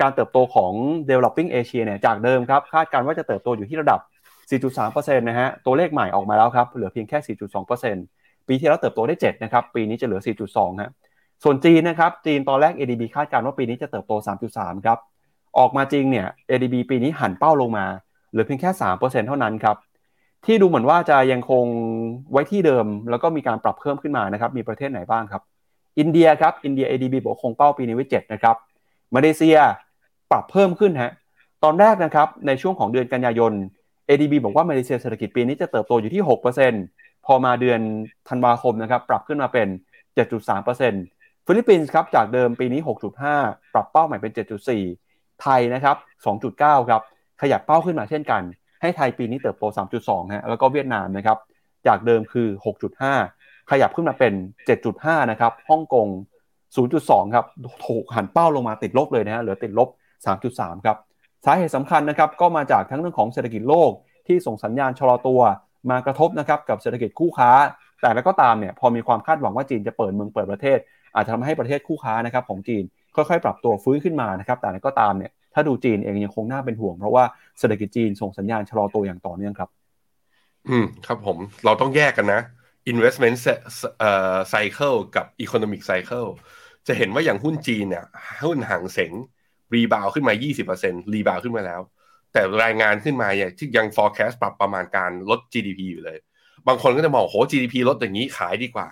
การเติบโตของ developing Asia เนี่ยจากเดิมครับคาดการว่าจะเติบโตอยู่ที่ระดับ 4.3%นะฮะตัวเลขใหม่ออกมาแล้วครับเหลือเพียงแค่ 4.2%ปีที่แล้วเติบโตได้ 7 นะครับ ปีนี้จะเหลือ 4.2 ฮะส่วนจีนนะครับจีนตอนแรก ADB คาดการว่าปีนี้จะเติบโต 3.3 ครับออกมาจริงเนี่ย ADB ปีนี้หันเป้าลงมาเหลือเพียงแค่ 3%เท่านั้นครับที่ดูเหมือนว่าจะยังคงไว้ที่เดิม แล้วก็มีการปรับเพิ่มขึ้นมานะครับมีประเทศไหนบ้างครับ อินเดียครับอินเดีย ADB บอกคงเป้าปีนี้ไว้ 7 นะครับ มาเลเซียปรับเพิ่มขึ้นฮะตอนแรกนะครับในช่วงของเดือนกันยายน ADB บอกว่ามาเลเซียเศรษฐกิจปีนี้จะเติบโตอยู่ที่ 6%พอมาเดือนธันวาคมนะครับปรับขึ้นมาเป็น 7.3%ฟิลิปปินส์ครับจากเดิมปีนี้ 6.5 ปรับเป้าใหม่เป็น 7.4 ไทยนะครับ 2.9 ครับขยับเป้าขึ้นมาเช่นกัน ให้ไทยปีนี้เติบโต 3.2 ฮะแล้วก็เวียดนามนะครับจากเดิมคือ 6.5 ขยับขึ้นมาเป็น 7.5 นะครับฮ่องกง 0.2 ครับถูกหั่นเป้าลงมาติดลบเลยนะฮะเหลือติดลบ 3.3 ครับ สาเหตุสำคัญนะครับก็มาจากทั้งเรื่องของเศรษฐกิจโลกที่ส่งสัญญาณชะลอตัวมากระทบนะครับกับเศรษฐกิจคู่ค้า แต่แล้วก็ตามเนี่ยพอมีความคาดหวังว่าจีนจะเปิดเมืองเปิดประเทศ อาจจะทำให้ประเทศคู่ค้านะครับของจีนค่อยๆ ปรับตัวฟื้นขึ้นมานะครับแต่แล้วก็ตามเนี่ยถ้าดูจีนเองยังคงน่าเป็นห่วง เพราะว่าเศรษฐกิจจีนส่งสัญญาณชะลอตัวอย่างต่อเนื่องครับ อืมครับผมเราต้องแยกกันนะ investment cycle กับ economic cycle จะเห็นว่าอย่างหุ้นจีนเนี่ยหุ้นห่างเสงรีบาวขึ้นมา 20%รีบาวขึ้นมาแล้ว แต่รายงานขึ้นมาเนี่ยที่ยัง forecast ปรับประมาณการลด GDP อยู่เลย บางคนก็จะมองโห GDP ลดอย่างนี้ขายดีกว่า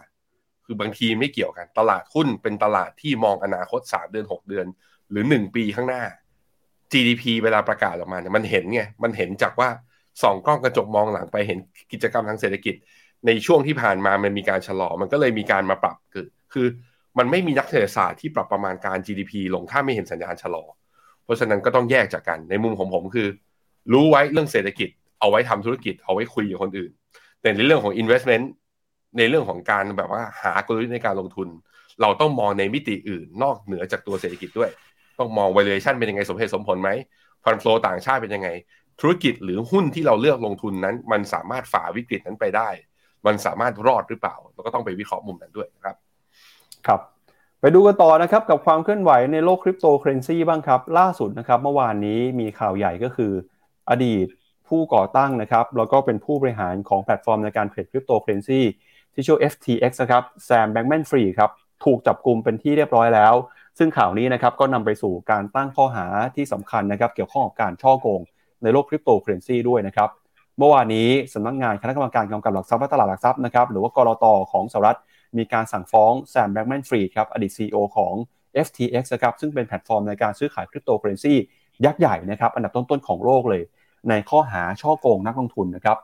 คือบางทีไม่เกี่ยวกัน ตลาดหุ้นเป็นตลาดที่มองอนาคต 3 เดือน 6 เดือน หรือ 1 ปีข้างหน้า GDP เวลาประกาศออกมาเนี่ยมันเห็นไงมันเห็นจากว่าส่องกล้องกระจกมองหลังไปเห็นกิจกรรมทางเศรษฐกิจ ในช่วงที่ผ่านมามันมีการชะลอมันก็เลยมีการมาปรับคือคือ มันไม่มีนักเศรษฐศาสตร์ที่ปรับประมาณการ GDP ลงถ้าไม่เห็นสัญญาณชะลอ เพราะฉะนั้นก็ต้องแยกจากกันในมุมของผมคือ รู้ไว้เรื่องเศรษฐกิจ เอาไว้ทำธุรกิจเอาไว้คุยกับคนอื่น แต่ในเรื่องของ investment ในเรื่องของการแบบว่าหากลยุทธ์ในการลงทุน เราต้องมองในมิติอื่น นอกเหนือจากตัวเศรษฐกิจด้วย ต้องมอง valuation เป็นยังไงสมเหตุสมผลไหมฟันโฟต่างชาติเป็นยังไง ธุรกิจหรือหุ้นที่เราเลือกลงทุนนั้น มันสามารถฝ่าวิกฤตนั้นไปได้ มันสามารถรอดหรือเปล่า เราก็ต้องไปวิเคราะห์มุมนั้นด้วยนะครับ ครับไปดูกันต่อนะครับกับความเคลื่อนไหวในโลกคริปโตเคเรนซีบ้างครับ ล่าสุดนะครับเมื่อวานนี้มีข่าวใหญ่ก็คือ อดีตผู้ก่อตั้งนะครับแล้วก็เป็นผู้บริหารของแพลตฟอร์มในการเทรดคริปโตเคเรนซีที่ชื่อ FTX นะครับ Sam Bankman-Fried ครับถูกจับกลุ่มเป็นที่เรียบร้อยแล้ว ซึ่งข่าวนี้นะครับก็นำไปสู่การตั้งข้อหาที่สำคัญนะครับเกี่ยวข้องกับการฉ้อโกงในโลกคริปโตเคเรนซีด้วยนะครับเมื่อวานนี้สำนักงานคณะกรรมการกำกับหลักทรัพย์และตลาดหลักทรัพย์นะครับหรือว่า ก.ล.ต. ของสหรัฐ มีการสั่งฟ้อง Sam Bankman-Fried ครับอดีต CEO ของ FTX นะครับซึ่งเป็นแพลตฟอร์มในการซื้อขายคริปโตเคอเรนซียักษ์ใหญ่นะครับอันดับต้นๆของโลกเลย ในข้อหาฉ้อโกงนักลงทุนนะครับ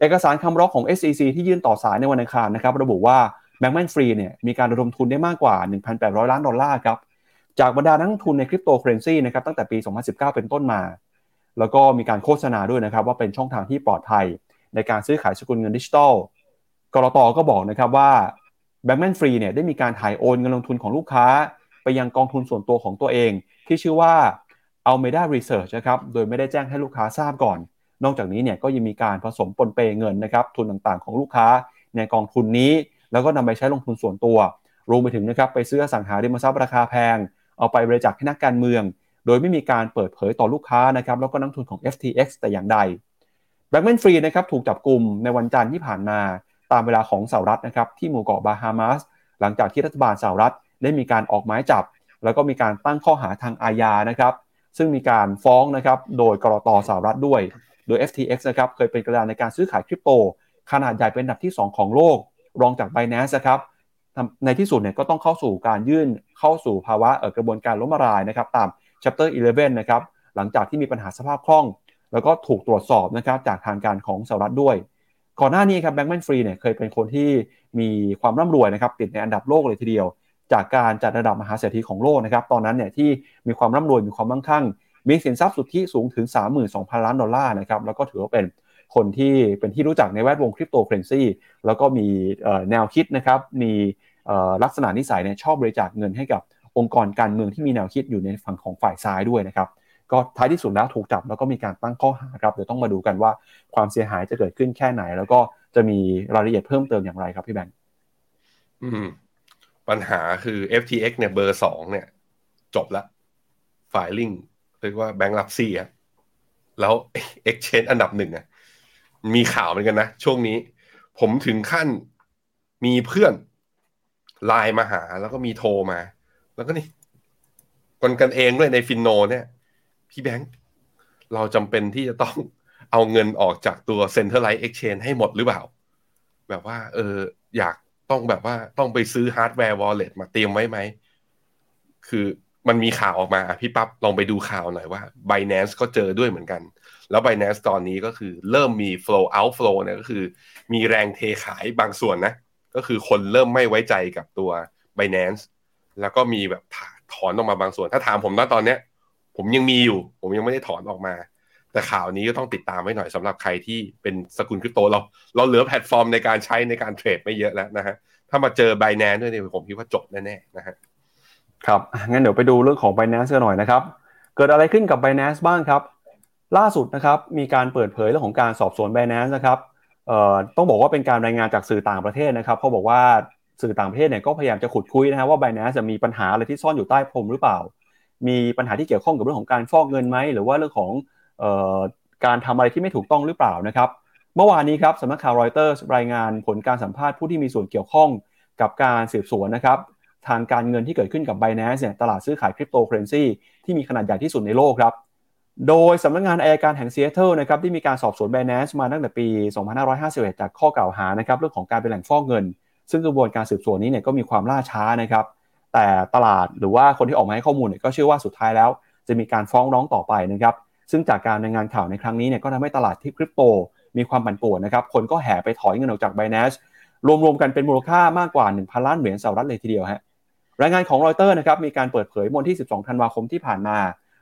เอกสารคำร้องของ SEC ที่ยื่นต่อศาลในวันอังคารนะครับระบุว่า Bankman-Fried เนี่ยมีการระดมทุนได้มากกว่า 1,800 ล้านดอลลาร์ครับจากบรรดานักลงทุนในคริปโตเคอเรนซีนะครับตั้งแต่ปี 2019 เป็นต้นมา แล้วก็มีการโฆษณาด้วยนะครับว่าเป็นช่องทางที่ปลอดภัย ในการซื้อขายสกุลเงินดิจิทัลก.ล.ต. ก็บอกนะครับว่า Bankman-Fried เนี่ยได้มีการถ่ายโอนเงินลงทุนของลูกค้า ไปยังกองทุนส่วนตัวของตัวเอง ที่ชื่อว่า Alameda Research นะครับโดยไม่ได้แจ้งให้ลูกค้าทราบก่อน นอกจากนี้เนี่ยก็ยังมีการผสมปนเปเงินนะครับทุนต่างๆของลูกค้าในกองทุนนี้ แล้วก็นำไปใช้ลงทุนส่วนตัว รวมไปถึงนะครับไปซื้ออสังหาริมทรัพย์ราคาแพง เอาไปบริจาคให้นักการเมือง โดยไม่มีการเปิดเผยต่อลูกค้านะครับแล้วก็นักทุนของ FTX แต่อย่างใดแบงก์แมนฟรีนะครับถูกจับกลุ่มในวันจันทร์ที่ผ่านมา ตามเวลาของสหรัฐนะครับที่หมู่เกาะบาฮามาสหลังจากที่รัฐบาลสหรัฐได้มีการออกหมายจับ แล้วก็มีการตั้งข้อหาทางอาญานะครับ ซึ่งมีการฟ้องนะครับโดยกรตสหรัฐด้วย โดย FTX นะครับเคยเป็นกระดานในการซื้อขายคริปโต ขนาดใหญ่เป็นอันดับที่ 2 ของโลก รองจาก Binance นะครับในที่สุดเนี่ยก็ต้องเข้าสู่การยื่นเข้าสู่ภาวะกระบวนการล้มละลายนะครับตาม Chapter 11 นะครับหลังจากที่มีปัญหาสภาพคล่อง แล้วก็ถูกตรวจสอบนะครับจากทางการของสหรัฐด้วย ก่อนหน้านี้ครับแบงก์แมนฟรีเนี่ยเคยเป็นคนที่มีความร่ำรวยนะครับติดในอันดับโลกเลยทีเดียว จากการจัดระดับมหาเศรษฐีของโลกนะครับตอนนั้นเนี่ยที่มีความร่ำรวยมีความมั่งคั่ง มีสินทรัพย์สุทธิสูงถึง 32,000 ล้านดอลลาร์นะครับแล้วก็ถือว่าเป็นคนที่เป็นที่รู้จักในแวดวงคริปโตเคอเรนซีแล้วก็มีแนวคิดนะครับมีลักษณะนิสัยเนี่ยชอบบริจาคเงินให้กับองค์กรการเมืองที่มีแนวคิดอยู่ในฝั่งของฝ่ายซ้ายด้วยนะครับ ก็ท้ายที่สุดแล้วถูกจับแล้วก็มีการตั้งข้อหาครับเดี๋ยวต้องมาดูกันว่าความเสียหายจะเกิดขึ้นแค่ไหน แล้วก็จะมีรายละเอียดเพิ่มเติมอย่างไรครับพี่แบงค์ปัญหาคือ FTX เนี่ยเบอร์สองเนี่ย จบละฝ่ายลิงเรียกว่าแบงก์รับซี่อะแล้ว Exchange อันดับหนึ่งอะมีข่าวเหมือนกันนะ ช่วงนี้ ผมถึงขั้นมีเพื่อนไลน์มาหา แล้วก็มีโทรมา แล้วก็นี่คนกันเองด้วยในฟินโนเนี่ย พี่แบงค์เราจำเป็นที่จะต้องเอาเงินออกจากตัว Centralized Exchange ให้หมดหรือเปล่า แบบว่า เออ อยากต้องแบบว่าต้องไปซื้อ hardware wallet มาเตรียมไว้ไหม คือมันมีข่าวออกมาพี่ปั๊บลองไปดูข่าวหน่อยว่า Binance ก็เจอด้วยเหมือนกัน แล้ว Binance ตอนนี้ก็คือเริ่มมี flow outflow เนี่ยก็คือ มีแรงเทขายบางส่วนนะ ก็คือคนเริ่มไม่ไว้ใจกับตัว Binance แล้วก็มีแบบถอนออกมาบางส่วน ถ้าถามผมณตอนเนี้ย ผมยังมีอยู่ ผมยังไม่ได้ถอนออกมา แต่ข่าวนี้ก็ต้องติดตามไว้หน่อยสำหรับใครที่เป็นสกุลคริปโตเรา เราเหลือแพลตฟอร์มในการใช้ในการเทรดไม่เยอะแล้วนะฮะถ้ามาเจอ b บ n a n c e ด้วยเนี่ยผมคิดว่าจบแน่ๆนะฮะครับงั้นเดี๋ยวไปดูเรื่องของ Binance กันหน่อยนะครับ เกิดอะไรขึ้นกับ Binance บ้างครับ ล่าสุดนะครับมีการเปิดเผยเรื่องของการสอบสวน Binance นะครับเอ่อต้องบอกว่าเป็นการรายงานจากสื่อต่างประเทศนะครับเขาบอกว่าสื่อต่างประเทศเนี่ยก็พยายามจะขุดคุยนะฮะว่า Binance จะมีปัญหาอะไรที่ซ่อนอยู่ใต้พรมหรือเปล่า มีปัญหาที่เกี่ยวข้องกับเรื่องของการฟอกเงินไหมหรือว่าเรื่องของออการทำอะไรที่ไม่ถูกต้องหรือเปล่านะครับเมื่อวานนี้ครับสำนักข่าวรอยเตอร์รายงานผลการสัมภาษณ์ผู้ที่มีส่วนเกี่ยวข้องกับการสืบสวนนะครับทางการเงินที่เกิดขึ้นกับ b บ n a n c e เนี่ยตลาดซื้อขายคริปโตเคอเรนซีที่มีขนาดใหญ่ที่สุดในโลกครับโดยสำนักงานอัยการแห่งซีแอตเทิลนะครับที่มีการสอบสวน b บ n a n c e มาตั้งแต่ปี 2551 จากข้อกล่าวหานะครับเรื่องของการเป็นแหล่งฟอกเงิน ซึ่งกระบวนการสืบสวนนี้เนี่ยก็มีความล่าช้านะครับ แต่ตลาดหรือว่าคนที่ออกมาให้ข้อมูลเนี่ยก็เชื่อว่าสุดท้ายแล้ว จะมีการฟ้องร้องต่อไปนะครับ ซึ่งจากการรายงานข่าวในครั้งนี้เนี่ยก็ทำให้ตลาดที่คริปโตมีความผันผวนนะครับ คนก็แห่ไปถอยเงินออกจาก b บ n a n c e รวมๆกันเป็นมูลค่ามากกว่า 1,000 ล้านเหรียญสหรัฐเลยทีเดียวฮะรายงานของรอยเตอร์นะครับมีการเปิดเผยวันที่ 12 ธันวาคมที่ผ่านมา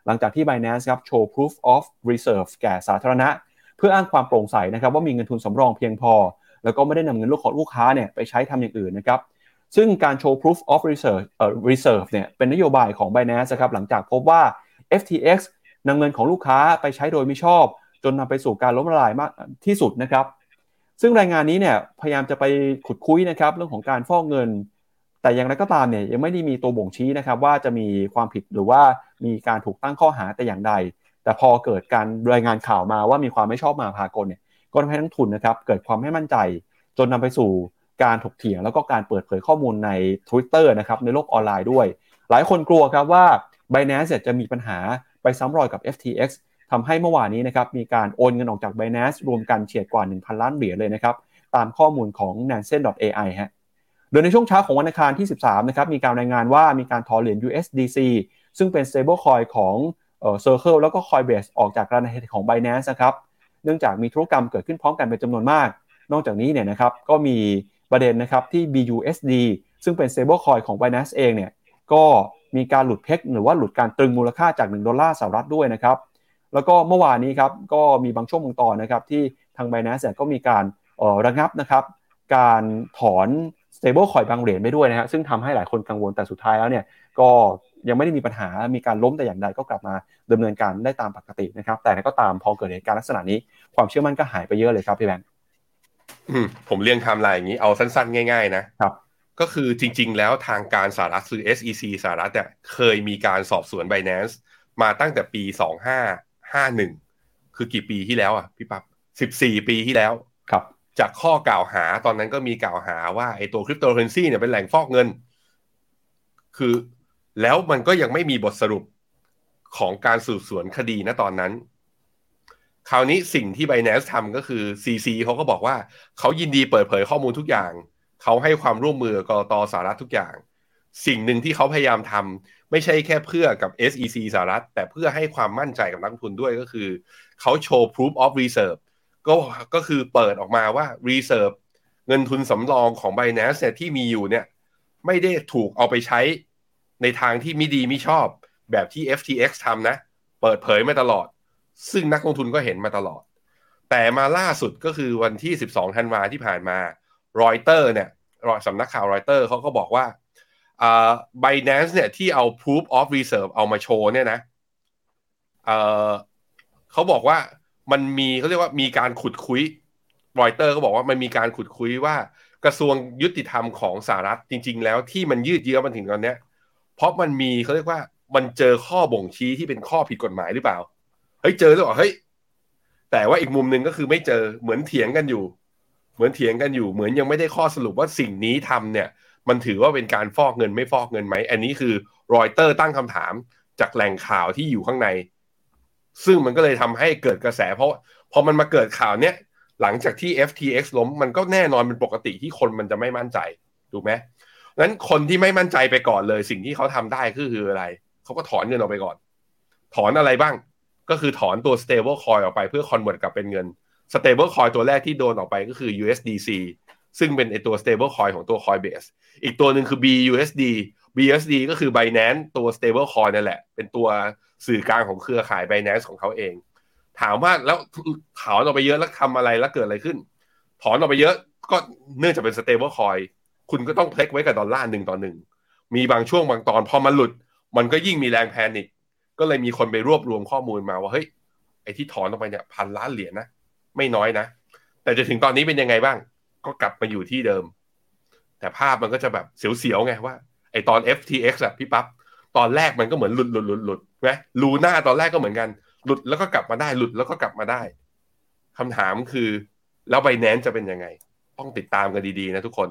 หลังจากที่ Binance ครับโชว์ proof of reserve แก่สาธารณะ เพื่ออ้างความโปร่งใสนะครับว่ามีเงินทุนสำรองเพียงพอ แล้วก็ไม่ได้นำเงินลูกของลูกค้าเนี่ยไปใช้ทำอย่างอื่นนะครับ ซึ่งการโชว์ proof of reserve เอ่อ reserve เนี่ยเป็นนโยบายของ Binance นะครับหลังจากพบว่า FTX นำเงินของลูกค้าไปใช้โดยไม่ชอบ จนนำไปสู่การล้มละลายมากที่สุดนะครับ ซึ่งรายงานนี้เนี่ยพยายามจะไปขุดคุยนะครับเรื่องของการฟอกเงิน แต่อย่างไรก็ตามเนี่ยยังไม่ได้มีตัวบ่งชี้นะครับว่าจะมีความผิดหรือว่ามีการถูกตั้งข้อหาแต่อย่างใด แต่พอเกิดการรายงานข่าวมาว่ามีความไม่ชอบมาพากลเนี่ยก็ทำให้นักทุนนะครับเกิดความไม่มั่นใจ จนนำไปสู่ การถกเถียงแล้วก็การเปิดเผยข้อมูลใน Twitter นะครับในโลกออนไลน์ด้วย หลายคนกลัวครับว่า Binance จะมีปัญหาไปซ้ำรอยกับ FTX ทำให้เมื่อวานนี้นะครับมีการโอนเงินออกจาก Binance รวมกันเฉียดกว่า 1,000 ล้านเหรียญเลยนะครับตามข้อมูลของ Nansen.ai ฮะโดยในช่วงเช้าของวันอังคารที่ 13นะครับมีการรายงานว่ามีการถอนเหรียญ USDC ซึ่งเป็น stablecoin ของเอ่อ Circle แล้วก็ Coinbase ออกจากการในของ Binance นะครับ เนื่องจากมีธุรกรรมเกิดขึ้นพร้อมกันเป็นจำนวนมาก นอกจากนี้เนี่ยนะครับก็มี ประเด็นนะครับที่ BUSD ซึ่งเป็น stablecoin ของ Binance เองเนี่ยก็มีการหลุดเพกหรือว่าหลุดการตรึงมูลค่าจาก 1 ดอลลาร์สหรัฐด้วยนะครับ แล้วก็เมื่อวานนี้ครับก็มีบางช่วงบางตอนนะครับที่ทาง Binance ก็มีการออระงับนะครับการถอน stable coin บางเหรียญไปด้วยนะฮะซึ่งทำให้หลายคนกังวลแต่สุดท้ายแล้วเนี่ยก็ยังไม่ได้มีปัญหา มีการล้มแต่อย่างใดก็กลับมาดำเนินการได้ตามปกตินะครับ แต่ก็ตามพอเกิดเหตุการณ์ลักษณะนี้ ความเชื่อมั่นก็หายไปเยอะเลยครับพี่แบงค์ ผมเรียงไทม์ไลน์อย่างนี้เอาสั้น ๆ ง่าย ๆ นะครับ ก็คือจริง ๆ แล้วทางการสหรัฐคือ SEC สหรัฐเนี่ยเคยมีการสอบสวน Binance มาตั้งแต่ปี 2551 คือกี่ปีที่แล้วอะพี่ปับ๊บ14 ปีที่แล้วครับ จากข้อกล่าวหาตอนนั้นก็มีกล่าวหาว่าไอ้ตัวคริปโตเคอเรนซีเนี่ยเป็นแหล่งฟอกเงิน คือแล้วมันก็ยังไม่มีบทสรุปของการสืบสวนคดีนะตอนนั้น คราวนี้สิ่งที่ Binance ทำก็คือ CC เขาก็บอกว่าเขายินดีเปิดเผยข้อมูลทุกอย่าง เขาให้ความร่วมมือกรตสหรัฐทุกอย่าง สิ่งหนึ่งที่เขาพยายามทำไม่ใช่แค่เพื่อกับ SEC สหรัฐ แต่เพื่อให้ความมั่นใจกับนักทุนด้วยก็คือ เขาโชว์ proof of reserve ก็ก็คือเปิดออกมาว่า reserve เงินทุนสำรองของ Binance เนี่ยที่มีอยู่เนี่ยไม่ได้ถูกเอาไปใช้ในทางที่ไม่ดีไม่ชอบแบบที่ FTX ทำนะ เปิดเผยมาตลอด ซึ่งนักลงทุนก็เห็นมาตลอด แต่มาล่าสุดก็คือวันที่ 12ธันวาที่ผ่านมารอยเตอร์เนี่ยสำนักข่าวรอยเตอร์เขาก็บอกว่าอ่า Binance เนี่ยที่เอา proof of reserve เอามาโชว์เนี่ยนะเเขาบอกว่ามันมีเขาเรียกว่ามีการขุดคุยรอยเตอร์ก็บอกว่ามันมีการขุดคุยว่ากระทรวงยุติธรรมของสหรัฐจริง ๆ แล้วที่มันยืดเยื้อมาถึงตอนเนี้ยเพราะมันมีเขาเรียกว่ามันเจอข้อบ่งชี้ที่เป็นข้อผิดกฎหมายหรือเปล่า ฮ้ยเจอหรือเปล่าเฮ้ยแต่ว่าอีกมุมหนึ่งก็คือไม่เจอเหมือนเถียงกันอยู่ เหมือนเถียงกันอยู่ เหมือนยังไม่ได้ข้อสรุปว่าสิ่งนี้ทำเนี่ย มันถือว่าเป็นการฟอกเงินไม่ฟอกเงินไหมอันนี้คือรอยเตอร์ตั้งคำถามจากแหล่งข่าวที่อยู่ข้างใน ซึ่งมันก็เลยทำให้เกิดกระแส เพราะพอมันมาเกิดข่าวเนี้ยหลังจากที่ FTX ล้มมันก็แน่นอนเป็นปกติที่คนมันจะไม่มั่นใจถูกไหมนั้นคนที่ไม่มั่นใจไปก่อนเลย สิ่งที่เขาทำได้ก็คืออะไรเขาก็ถอนเงินออกไปก่อน ถอนอะไรบ้าง ก็คือถอนตัว stable coin ออกไปเพื่อ convert กลับเป็นเงิน stable coin ตัวแรกที่โดนออกไปก็คือ USDC ซึ่งเป็นไอตัว stable coin ของตัว Coinbase อีกตัวหนึ่งคือ BUSD BUSD ก็คือ Binance ตัว stable coin นั่นแหละ เป็นตัวสื่อกลางของเครือข่าย Binance ของเขาเอง ถามว่าแล้วถอนออกไปเยอะแล้วทำอะไรแล้วเกิดอะไรขึ้น ถอนออกไปเยอะก็เนื่องจากเป็น stable coin คุณก็ต้องเพล็กไว้กับดอลลาร์หนึ่งต่อหนึ่งมีบางช่วงบางตอนพอมันหลุด มันก็ยิ่งมีแรงแพนิค ก็เลยมีคนไปรวบรวมข้อมูลมาว่าเฮ้ยไอ้ที่ถอนออกไปเนี่ยพันล้านเหรียญนะไม่น้อยนะ แต่จะถึงตอนนี้เป็นยังไงบ้าง ก็กลับมาอยู่ที่เดิม แต่ภาพมันก็จะแบบเสียวๆไงว่าไอ้ตอน FTX อะพี่ปั๊บตอนแรกมันก็เหมือนหลุดหลุดหลุดหลุดไหมลูน่าตอนแรกก็เหมือนกัน หลุดแล้วก็กลับมาได้หลุดแล้วก็กลับมาได้คำถามคือ แล้วไบแนนจะเป็นยังไง ต้องติดตามกันดีๆนะทุกคน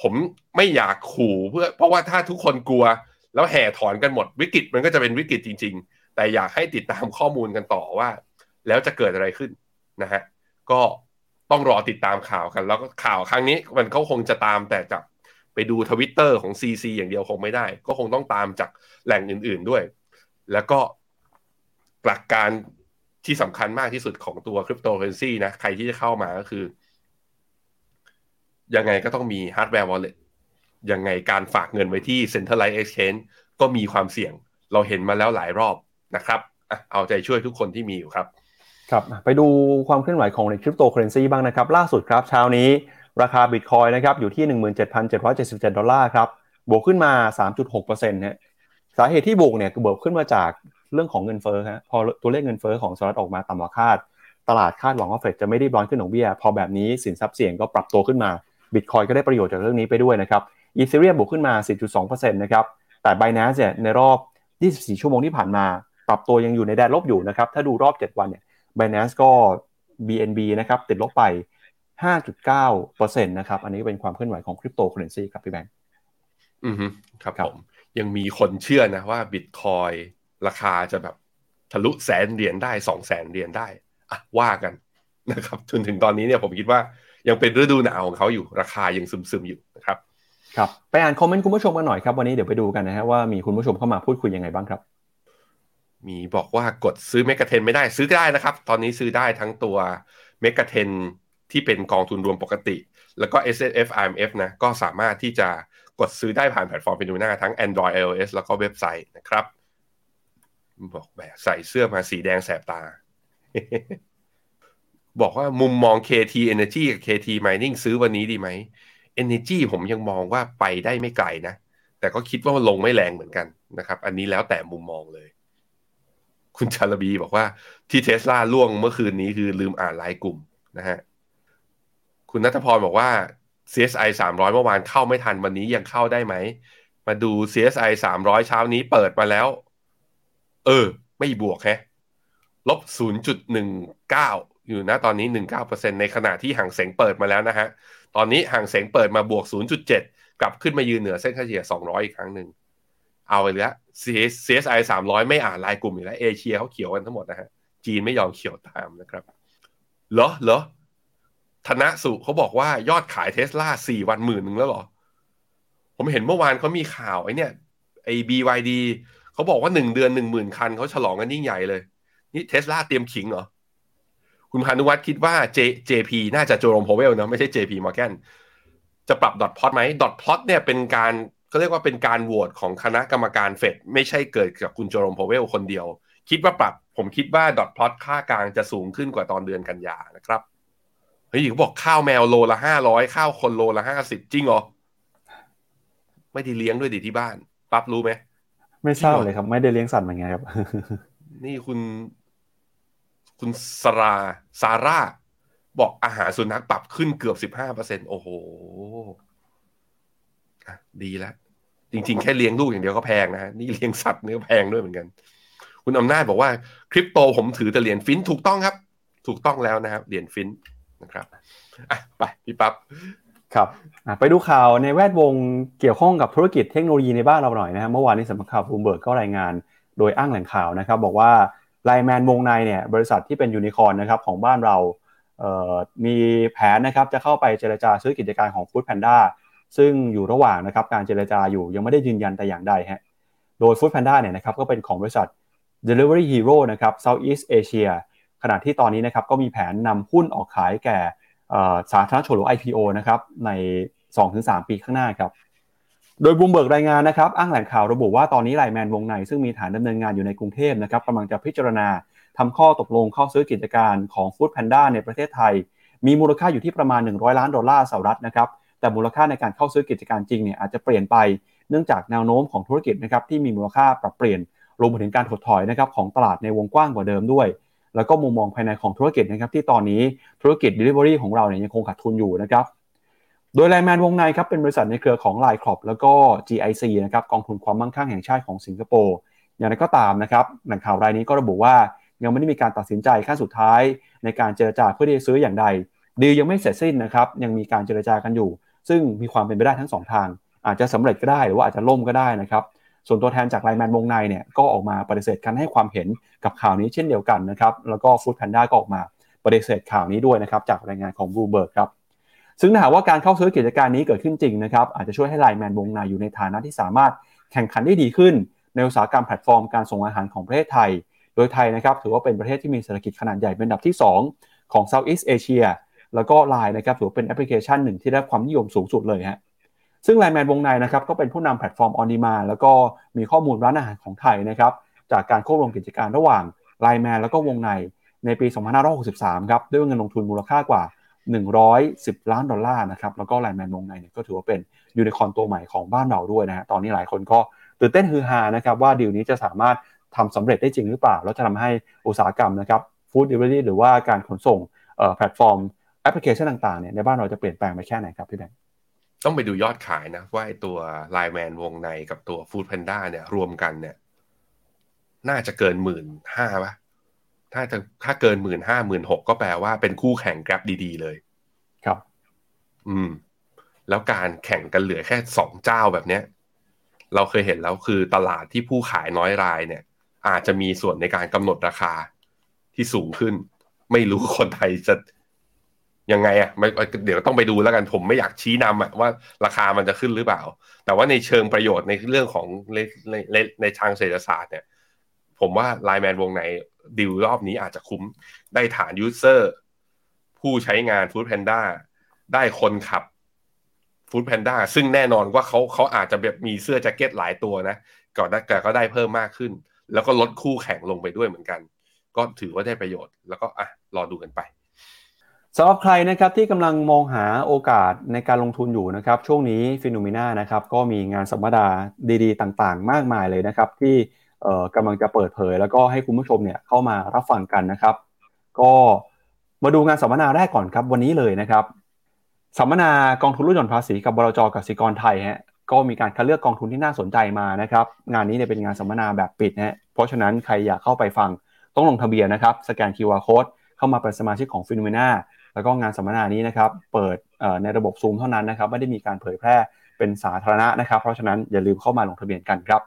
ผมไม่อยากขู่เพื่อ เพราะว่าถ้าทุกคนกลัว แล้วแห่ถอนกันหมดวิกฤตมันก็จะเป็นวิกฤตจริง ๆ แต่อยากให้ติดตามข้อมูลกันต่อว่า แล้วจะเกิดอะไรขึ้นนะฮะก็ต้องรอติดตามข่าวกัน แล้วก็ข่าวครั้งนี้มันเขาคงจะตามแต่จากไปดูทวิตเตอร์ของ CZ อย่างเดียวคงไม่ได้ ก็คงต้องตามจากแหล่งอื่น ๆด้วย แล้วก็หลักการที่สำคัญมากที่สุดของตัวคริปโตเคอเรนซีนะ ใครที่จะเข้ามาก็คือ ยังไงก็ต้องมี hardware wallet ยังไงการฝากเงินไว้ที่ Centralized Exchange ก็มีความเสี่ยง เราเห็นมาแล้วหลายรอบนะครับเอาใจช่วยทุกคนที่มีอยู่ครับครับไปดูความเคลื่อนไหวของในคริปโตเคอเรนซีบ้างนะครับ ล่าสุดครับเช้านี้ราคาบิตคอยนะครับอยู่ที่ 17,777 ดอลลาร์ครับบวกขึ้นมา 3.6%ฮะสาเหตุที่บวกเนี่ยบวกขึ้นมาจากเรื่องของเงินเฟ้อฮะพอตัวเลขเงินเฟ้อของสหรัฐออกมาต่ำกว่าคาด ตลาดคาดหวังว่าเฟดจะไม่ได้ร้อนขึ้นดอกเบี้ย พอแบบนี้สินทรัพย์เสี่ยงก็ปรับตัวขึ้นมาบิตคอยก็ได้ประโยชน์จากเรื่องนี้ไปด้วยนะครับ อีเธเรียมบวกขึ้นมา4.2%นะครับ แต่ b บ n a n c e เนี่ยในรอบ 24 ชั่วโมงที่ผ่านมา ปรับตัวยังอยู่ในแดนลบอยู่นะครับ ถ้าดูรอบ 7 วันเนี่ย Binance ก็ BNB นะครับติดลบไป 5.9%นะครับ อันนี้เป็นความเคลื่อนไหวของ crypto currency ครับพี่แบงค์ อือครับผมยังมีคนเชื่อนะว่าบิตคอยราคาจะแบบทะลุแสนเหรียญได้สองแสนเหรียญได้อะว่ากันนะครับจนถึงตอนนี้เนี่ยผมคิดว่ายังเป็นฤดูหนาวของเขาอยู่ราคายังซึมๆอยู่นะ ครับครับไปอ่านคอมเมนต์คุณผู้ชมกันหน่อยครับวันนี้เดี๋ยวไปดูกันนะฮะว่ามีคุณผู้ชมเข้ามาพูดคุยยังไงบ้างครับ มีบอกว่ากดซื้อเมกะเทนไม่ได้ซื้อได้นะครับ ตอนนี้ซื้อได้ทั้งตัวเมกะเทนที่เป็นกองทุนรวมปกติ แล้วก็ S F I M F นะก็สามารถที่จะกดซื้อได้ผ่านแพลตฟอร์มเป็นดูหน้าทั้ง Android iOS แล้วก็เว็บไซต์นะครับ บอกแบบใส่เสื้อมาสีแดงแสบตา บอกว่ามุมมอง KT Energy กับ KT Mining ซื้อวันนี้ดีไหม Energy ผมยังมองว่าไปได้ไม่ไกลนะ แต่ก็คิดว่ามันลงไม่แรงเหมือนกันนะครับ อันนี้แล้วแต่มุมมองเลย คุณชาลบีบอกว่าที่เทสลาล่วงเมื่อคืนนี้คือลืมอ่านไลน์กลุ่มนะฮะ คุณนัทพรบอกว่า CSI 300 เมื่อวานเข้าไม่ทันวันนี้ยังเข้าได้ไหม มาดู CSI 300 เช้านี้เปิดมาแล้ว เออ ไม่บวกแฮะลบ 0.19 อยู่นะตอนนี้ 19%ในขณะที่ห่างเสงเปิดมาแล้วนะฮะ ตอนนี้ห่างเสงเปิดมาบวก 0.7 กลับขึ้นมายืนเหนือเส้นค่าเฉลี่ย 200 อีกครั้งหนึ่ง เอาไปแล้ว CSI 300 ไม่อ่านลายกลุ่มอีกแล้ว เอเชียเขาเขียวกันทั้งหมดนะฮะ จีนไม่ยอมเขียวตามนะครับ เหรอ เหรอ ธนสุเขาบอกว่ายอดขายเทสลาสี่วันหมื่นหนึ่งแล้วหรอ ผมเห็นเมื่อวานเขามีข่าวไอ้นี่ไอ้ BYD เขาบอกว่าหนึ่งเดือนหนึ่งหมื่นคันเขาฉลองกันยิ่งใหญ่เลย นี่เทสลาเตรียมขิงเหรอ คุณพานุวัฒน์คิดว่า J JP น่าจะโจโรมโพเวลนะไม่ใช่ JP Morgan จะปรับดอทพลอตไหมดอทพลอตเนี่ยเป็นการเขาเรียกว่าเป็นการโหวตของคณะกรรมการเฟดไม่ใช่เกิดจากคุณโจโรมโพเวลคนเดียว คิดว่าปรับ ผมคิดว่าดอทพลอตค่ากลางจะสูงขึ้นกว่าตอนเดือนกันยานะครับเฮ้ยเขาบอกข้าวแมวโลละห้าร้อยข้าวคนโลละห้าสิบจริงเหรอไม่ได้เลี้ยงด้วยดิที่บ้าน ปั๊บรู้ไหมไม่ทราบเลยครับ ไม่ได้เลี้ยงสัตว์เหมือนไงครับ นี่คุณ คุณสราซาร่า บอกอาหารสุนัขปรับขึ้นเกือบสิบห้าเปอร์เซ็นโอ้โหดีแล้วจริง ๆ แค่เลี้ยงลูกอย่างเดียวก็แพงนะนี่เลี้ยงสัตว์เนื้อแพงด้วยเหมือนกัน คุณอำนาจบอกว่าคริปโตผมถือแต่เหรียญฟินถูกต้องครับ ถูกต้องแล้วนะครับเหรียญฟินนะครับไปพี่ปับ๊บครับไปดูข่าวในแวดวงเกี่ยวข้องกับธุรกิจเทคโนโลยีในบ้านเราหน่อยนะครับเมื่อวานนี้สำนักข่าวบูมเบิร์กก็รายงาน โดยอ้างแหล่งข่าวนะครับ บอกว่า ไลแมนวงในเนี่ยบริษัทที่เป็นยูนิคอร์นนะครับของบ้านเรามีแผนนะครับจะเข้าไปเจรจาซื้อกิจการของ Food Panda ซึ่งอยู่ระหว่างนะครับการเจรจาอยู่ยังไม่ได้ยืนยันแต่อย่างใดฮะโดย Food Panda เนี่ยนะครับก็เป็นของบริษัท Delivery Hero นะครับ Southeast Asia ขณะที่ตอนนี้นะครับก็มีแผนนำหุ้นออกขายแก่สาธารณชนหรือ IPO นะครับใน 2-3 ปีข้างหน้าครับ โดยบูมเบิร์กรายงานนะครับอ้างแหล่งข่าวระบุว่าตอนนี้ไลแมนวงในซึ่งมีฐานดำเนินงานอยู่ในกรุงเทพนะครับกำลังจะพิจารณาทำข้อตกลงเข้าซื้อกิจการของ Food Panda ในประเทศไทย มีมูลค่าอยู่ที่ประมาณ 100 ล้านดอลลาร์สหรัฐนะครับแต่มูลค่าในการเข้าซื้อกิจการจริงเนี่ยอาจจะเปลี่ยนไปเนื่องจากแนวโน้มของธุรกิจนะครับที่มีมูลค่าปรับเปลี่ยนรวมถึงการถดถอยนะครับของตลาดในวงกว้างกว่าเดิมด้วย แล้วก็มุมมองภายในของธุรกิจนะครับที่ตอนนี้ธุรกิจ Delivery ของเราเนี่ยยังคงขาดทุนอยู่นะครับ โดยไลแมนวงในครับเป็นบริษัทในเครือของ l ล n e c r o p แล้วก็ GIC นะครับกองทุนความมั่งคั่งแห่งชาติของสิงคโปร์อย่างไรก็ตามนะครับหนังข่าวรายนี้ก็ระบุว่ายังไม่ได้มีการตัดสินใจขั้นสุดท้ายในการเจรจาเพื่อที่จะซื้ออย่างใดดีลยังไม่เสร็จสิ้นนะครับยังมีการเจรจากันอยู่ ซึ่งมีความเป็นไปได้ทั้ง 2 ทาง อาจจะสำเร็จก็ได้หรือว่าอาจจะล่มก็ได้นะครับส่วนตัวแทนจากไลแมนวงในเนี่ยก็ออกมาปฏิเสธการให้ความเห็นกับข่าวนี้เช่นเดียวกันนะครับแล้วก็ฟู้ดแพนด้าก็ออกมาปฏิเสธข่าวนี้ด้วยนะครับจากรายงานของบลูเบิร์กครับ ซึ่งถ้าหากว่าการเข้าซื้อกิจการนี้เกิดขึ้นจริงนะครับอาจจะช่วยให้ LINE MAN Wongnai อยู่ในฐานะที่สามารถแข่งขันได้ดีขึ้น ในอุตสาหกรรมแพลตฟอร์มการส่งอาหารของประเทศไทย โดยไทยนะครับถือว่าเป็นประเทศที่มีเศรษฐกิจขนาดใหญ่เป็นอันดับที่ 2 ของ Southeast Asia แล้วก็ไลน์นะครับถือว่าเป็นแอปพลิเคชันหนึ่งที่ได้ความนิยมสูงสุดเลยฮะซึ่ง LINE MAN Wongnai นะครับก็เป็นผู้นำแพลตฟอร์ม on-demand แล้วก็มีข้อมูลร้านอาหารของไทยนะครับจากการควบรวมกิจการระหว่าง LINE MAN แล้วก็วงในในปี 2563 ครับด้วยเงินลงทุนมูลค่ากว่า 110 ล้านดอลลาร์นะครับแล้วก็ LINE MAN Wongnai เนี่ยก็ถือว่าเป็นยูนิคอนตัวใหม่ของบ้านเราด้วยนะฮะตอนนี้หลายคนก็ตื่นเต้นฮือฮานะครับว่าดีลนี้จะสามารถทำสำเร็จได้จริงหรือเปล่า แล้วจะทำให้อุตสาหกรรมนะครับ food delivery หรือว่าการขนส่งแพลตฟอร์มแอปพลิเคชันต่างๆเนี่ยในบ้านเราจะเปลี่ยนแปลงไปแค่ไหนครับพี่แบงค์ต้องไปดูยอดขายนะ ว่าไอตัวไลแมนวงในกับตัวฟู้ดแพนด้าเนี่ยรวมกันเนี่ย น่าจะเกินหมื่นห้าปะ ถ้าจะถ้าเกินหมื่นห้าหมื่นหกก็แปลว่าเป็นคู่แข่งแกร็บดีๆ เลย ครับ อืม แล้วการแข่งกันเหลือแค่สองเจ้าแบบเนี้ย เราเคยเห็นแล้วคือตลาดที่ผู้ขายน้อยรายเนี่ย อาจจะมีส่วนในการกำหนดราคาที่สูงขึ้น ไม่รู้คนไทยจะยังไงอะไม่เดี๋ยวต้องไปดูแล้วกันผมไม่อยากชี้นำอะว่าราคามันจะขึ้นหรือเปล่า แต่ว่าในเชิงประโยชน์ในเรื่องของในในในทางเศรษฐศาสตร์เนี่ย ผมว่า LINE MAN Wongnai deal รอบนี้อาจจะคุ้มได้ฐาน user ผู้ใช้งาน foodpanda ได้คนขับ foodpanda ซึ่งแน่นอนว่าเขาเขาอาจจะแบบมีเสื้อแจ็คเก็ตหลายตัวนะก่อนแต่ก็ได้เพิ่มมากขึ้น แล้วก็ลดคู่แข่งลงไปด้วยเหมือนกัน ก็ถือว่าได้ประโยชน์ แล้วก็อะรอดูกันไปสำหรับใครนะครับที่กำลังมองหาโอกาสในการลงทุนอยู่นะครับ ช่วงนี้ฟิโนเมนานะครับก็มีงานสัมมนาดีๆ ต่างๆ มากมายเลยนะครับ ที่ กำลังจะเปิดเผย แล้วก็ให้คุณผู้ชมเนี่ยเข้ามารับฟังกันนะครับ ก็มาดูงานสัมมนาแรกก่อนครับวันนี้เลยนะครับสัมมนากองทุนรุ่นหย่อนภาษีกับบลจกสิกรไทยฮะก็มีการคัดเลือกกองทุนที่น่าสนใจมานะครับ งานนี้เนี่ยเป็นงานสัมมนาแบบปิดนะเพราะฉะนั้นใครอยากเข้าไปฟังต้องลงทะเบียนนะครับ สแกน QR Code เข้ามาเป็นสมาชิกของฟิโนเมนาแล้วก็งานสัมมนานี้นะครับ เปิดในระบบซูมเท่านั้นนะครับ ไม่ได้มีการเผยแพร่เป็นสาธารณะนะครับ เพราะฉะนั้นอย่าลืมเข้ามาลงทะเบียนกันครับ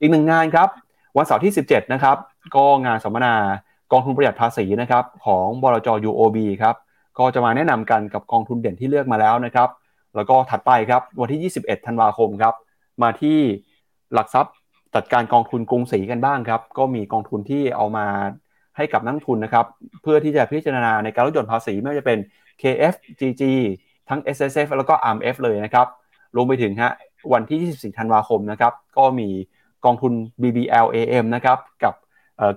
อีกหนึ่งงานครับ วันเสาร์ที่ 17 นะครับ ก็งานสัมมนากองทุนประหยัดภาษีนะครับของบลจ UOB ครับก็จะมาแนะนำกันกับกองทุนเด่นที่เลือกมาแล้วนะครับ แล้วก็ถัดไปครับวันที่ 21 ธันวาคมครับมาที่หลักทรัพย์จัดการกองทุนกรุงศรีกันบ้างครับ ก็มีกองทุนที่เอามาให้กับนักทุนนะครับ เพื่อที่จะพิจารณาในการลดหย่อนภาษีไม่ว่าจะเป็น KF GG ทั้ง SSF แล้วก็ ARMF เลยนะครับรวมไปถึงฮะวันที่ 24 ธันวาคมนะครับ ก็มี กองทุน BBL AM นะครับกับ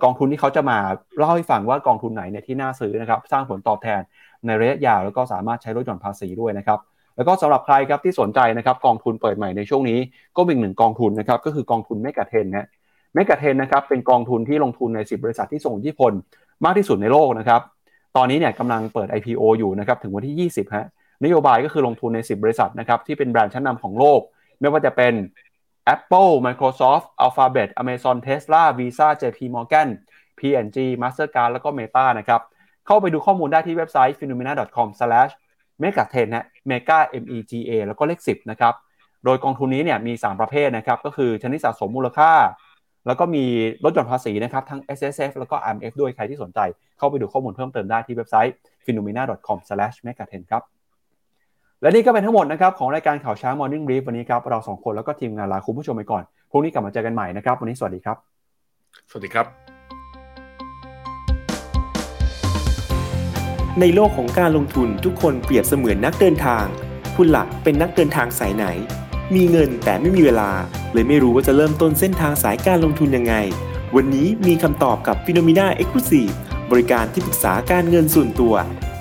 กองทุนที่เขาจะมาเล่าให้ฟังว่ากองทุนไหนเนี่ยที่น่าซื้อนะครับสร้างผลตอบแทนในระยะยาวแล้วก็สามารถใช้ลดหย่อนภาษีด้วยนะครับแล้วก็สำหรับใครครับที่สนใจนะครับกองทุนเปิดใหม่ในช่วงนี้ก็มีหนึ่งกองทุนนะครับก็คือกองทุนเมกะเทนนะเมกะเทนนะครับเป็นกองทุนที่ลงทุนใน 10 บริษัทที่ส่งอิทธิพลมากที่สุดในโลกนะครับตอนนี้เนี่ยกำลังเปิด IPO อยู่นะครับถึงวันที่ 20ฮะนโยบายก็คือลงทุนใน 10 บริษัทนะครับที่เป็นแบรนด์ชั้นนำของโลก ไม่ว่าจะเป็น Apple Microsoft Alphabet Amazon Tesla Visa JP Morgan P&G Mastercard แล้วก็ Meta นะครับ เข้าไปดูข้อมูลได้ที่เว็บไซต์ phenomena.com/megaten นะ mega m e g a แล้วก็เลข 10 นะครับ โดยกองทุนนี้เนี่ยมี 3 ประเภทนะครับ ก็คือชนิดสะสมมูลค่า แล้วก็มีลดหย่อนภาษีนะครับ ทั้ง S S F แล้วก็ M F ด้วยใครที่สนใจ เข้าไปดูข้อมูลเพิ่มเติมได้ที่เว็บไซต์ phenomena.com/megaten ครับ และนี่ก็เป็นทั้งหมดนะครับของรายการข่าวเช้า Morning Brief วันนี้ครับเราสองคนแล้วก็ทีมงานลาคุณผู้ชมไปก่อนพรุ่งนี้กลับมาเจอกันใหม่นะครับวันนี้สวัสดีครับ สวัสดีครับ ในโลกของการลงทุนทุกคนเปรียบเสมือนนักเดินทาง คุณหลักเป็นนักเดินทางสายไหน มีเงินแต่ไม่มีเวลา เลยไม่รู้ว่าจะเริ่มต้นเส้นทางสายการลงทุนยังไง วันนี้มีคำตอบกับ p h e n o m e n a Exclusive บริการที่ปรึกษาการเงินส่วนตัว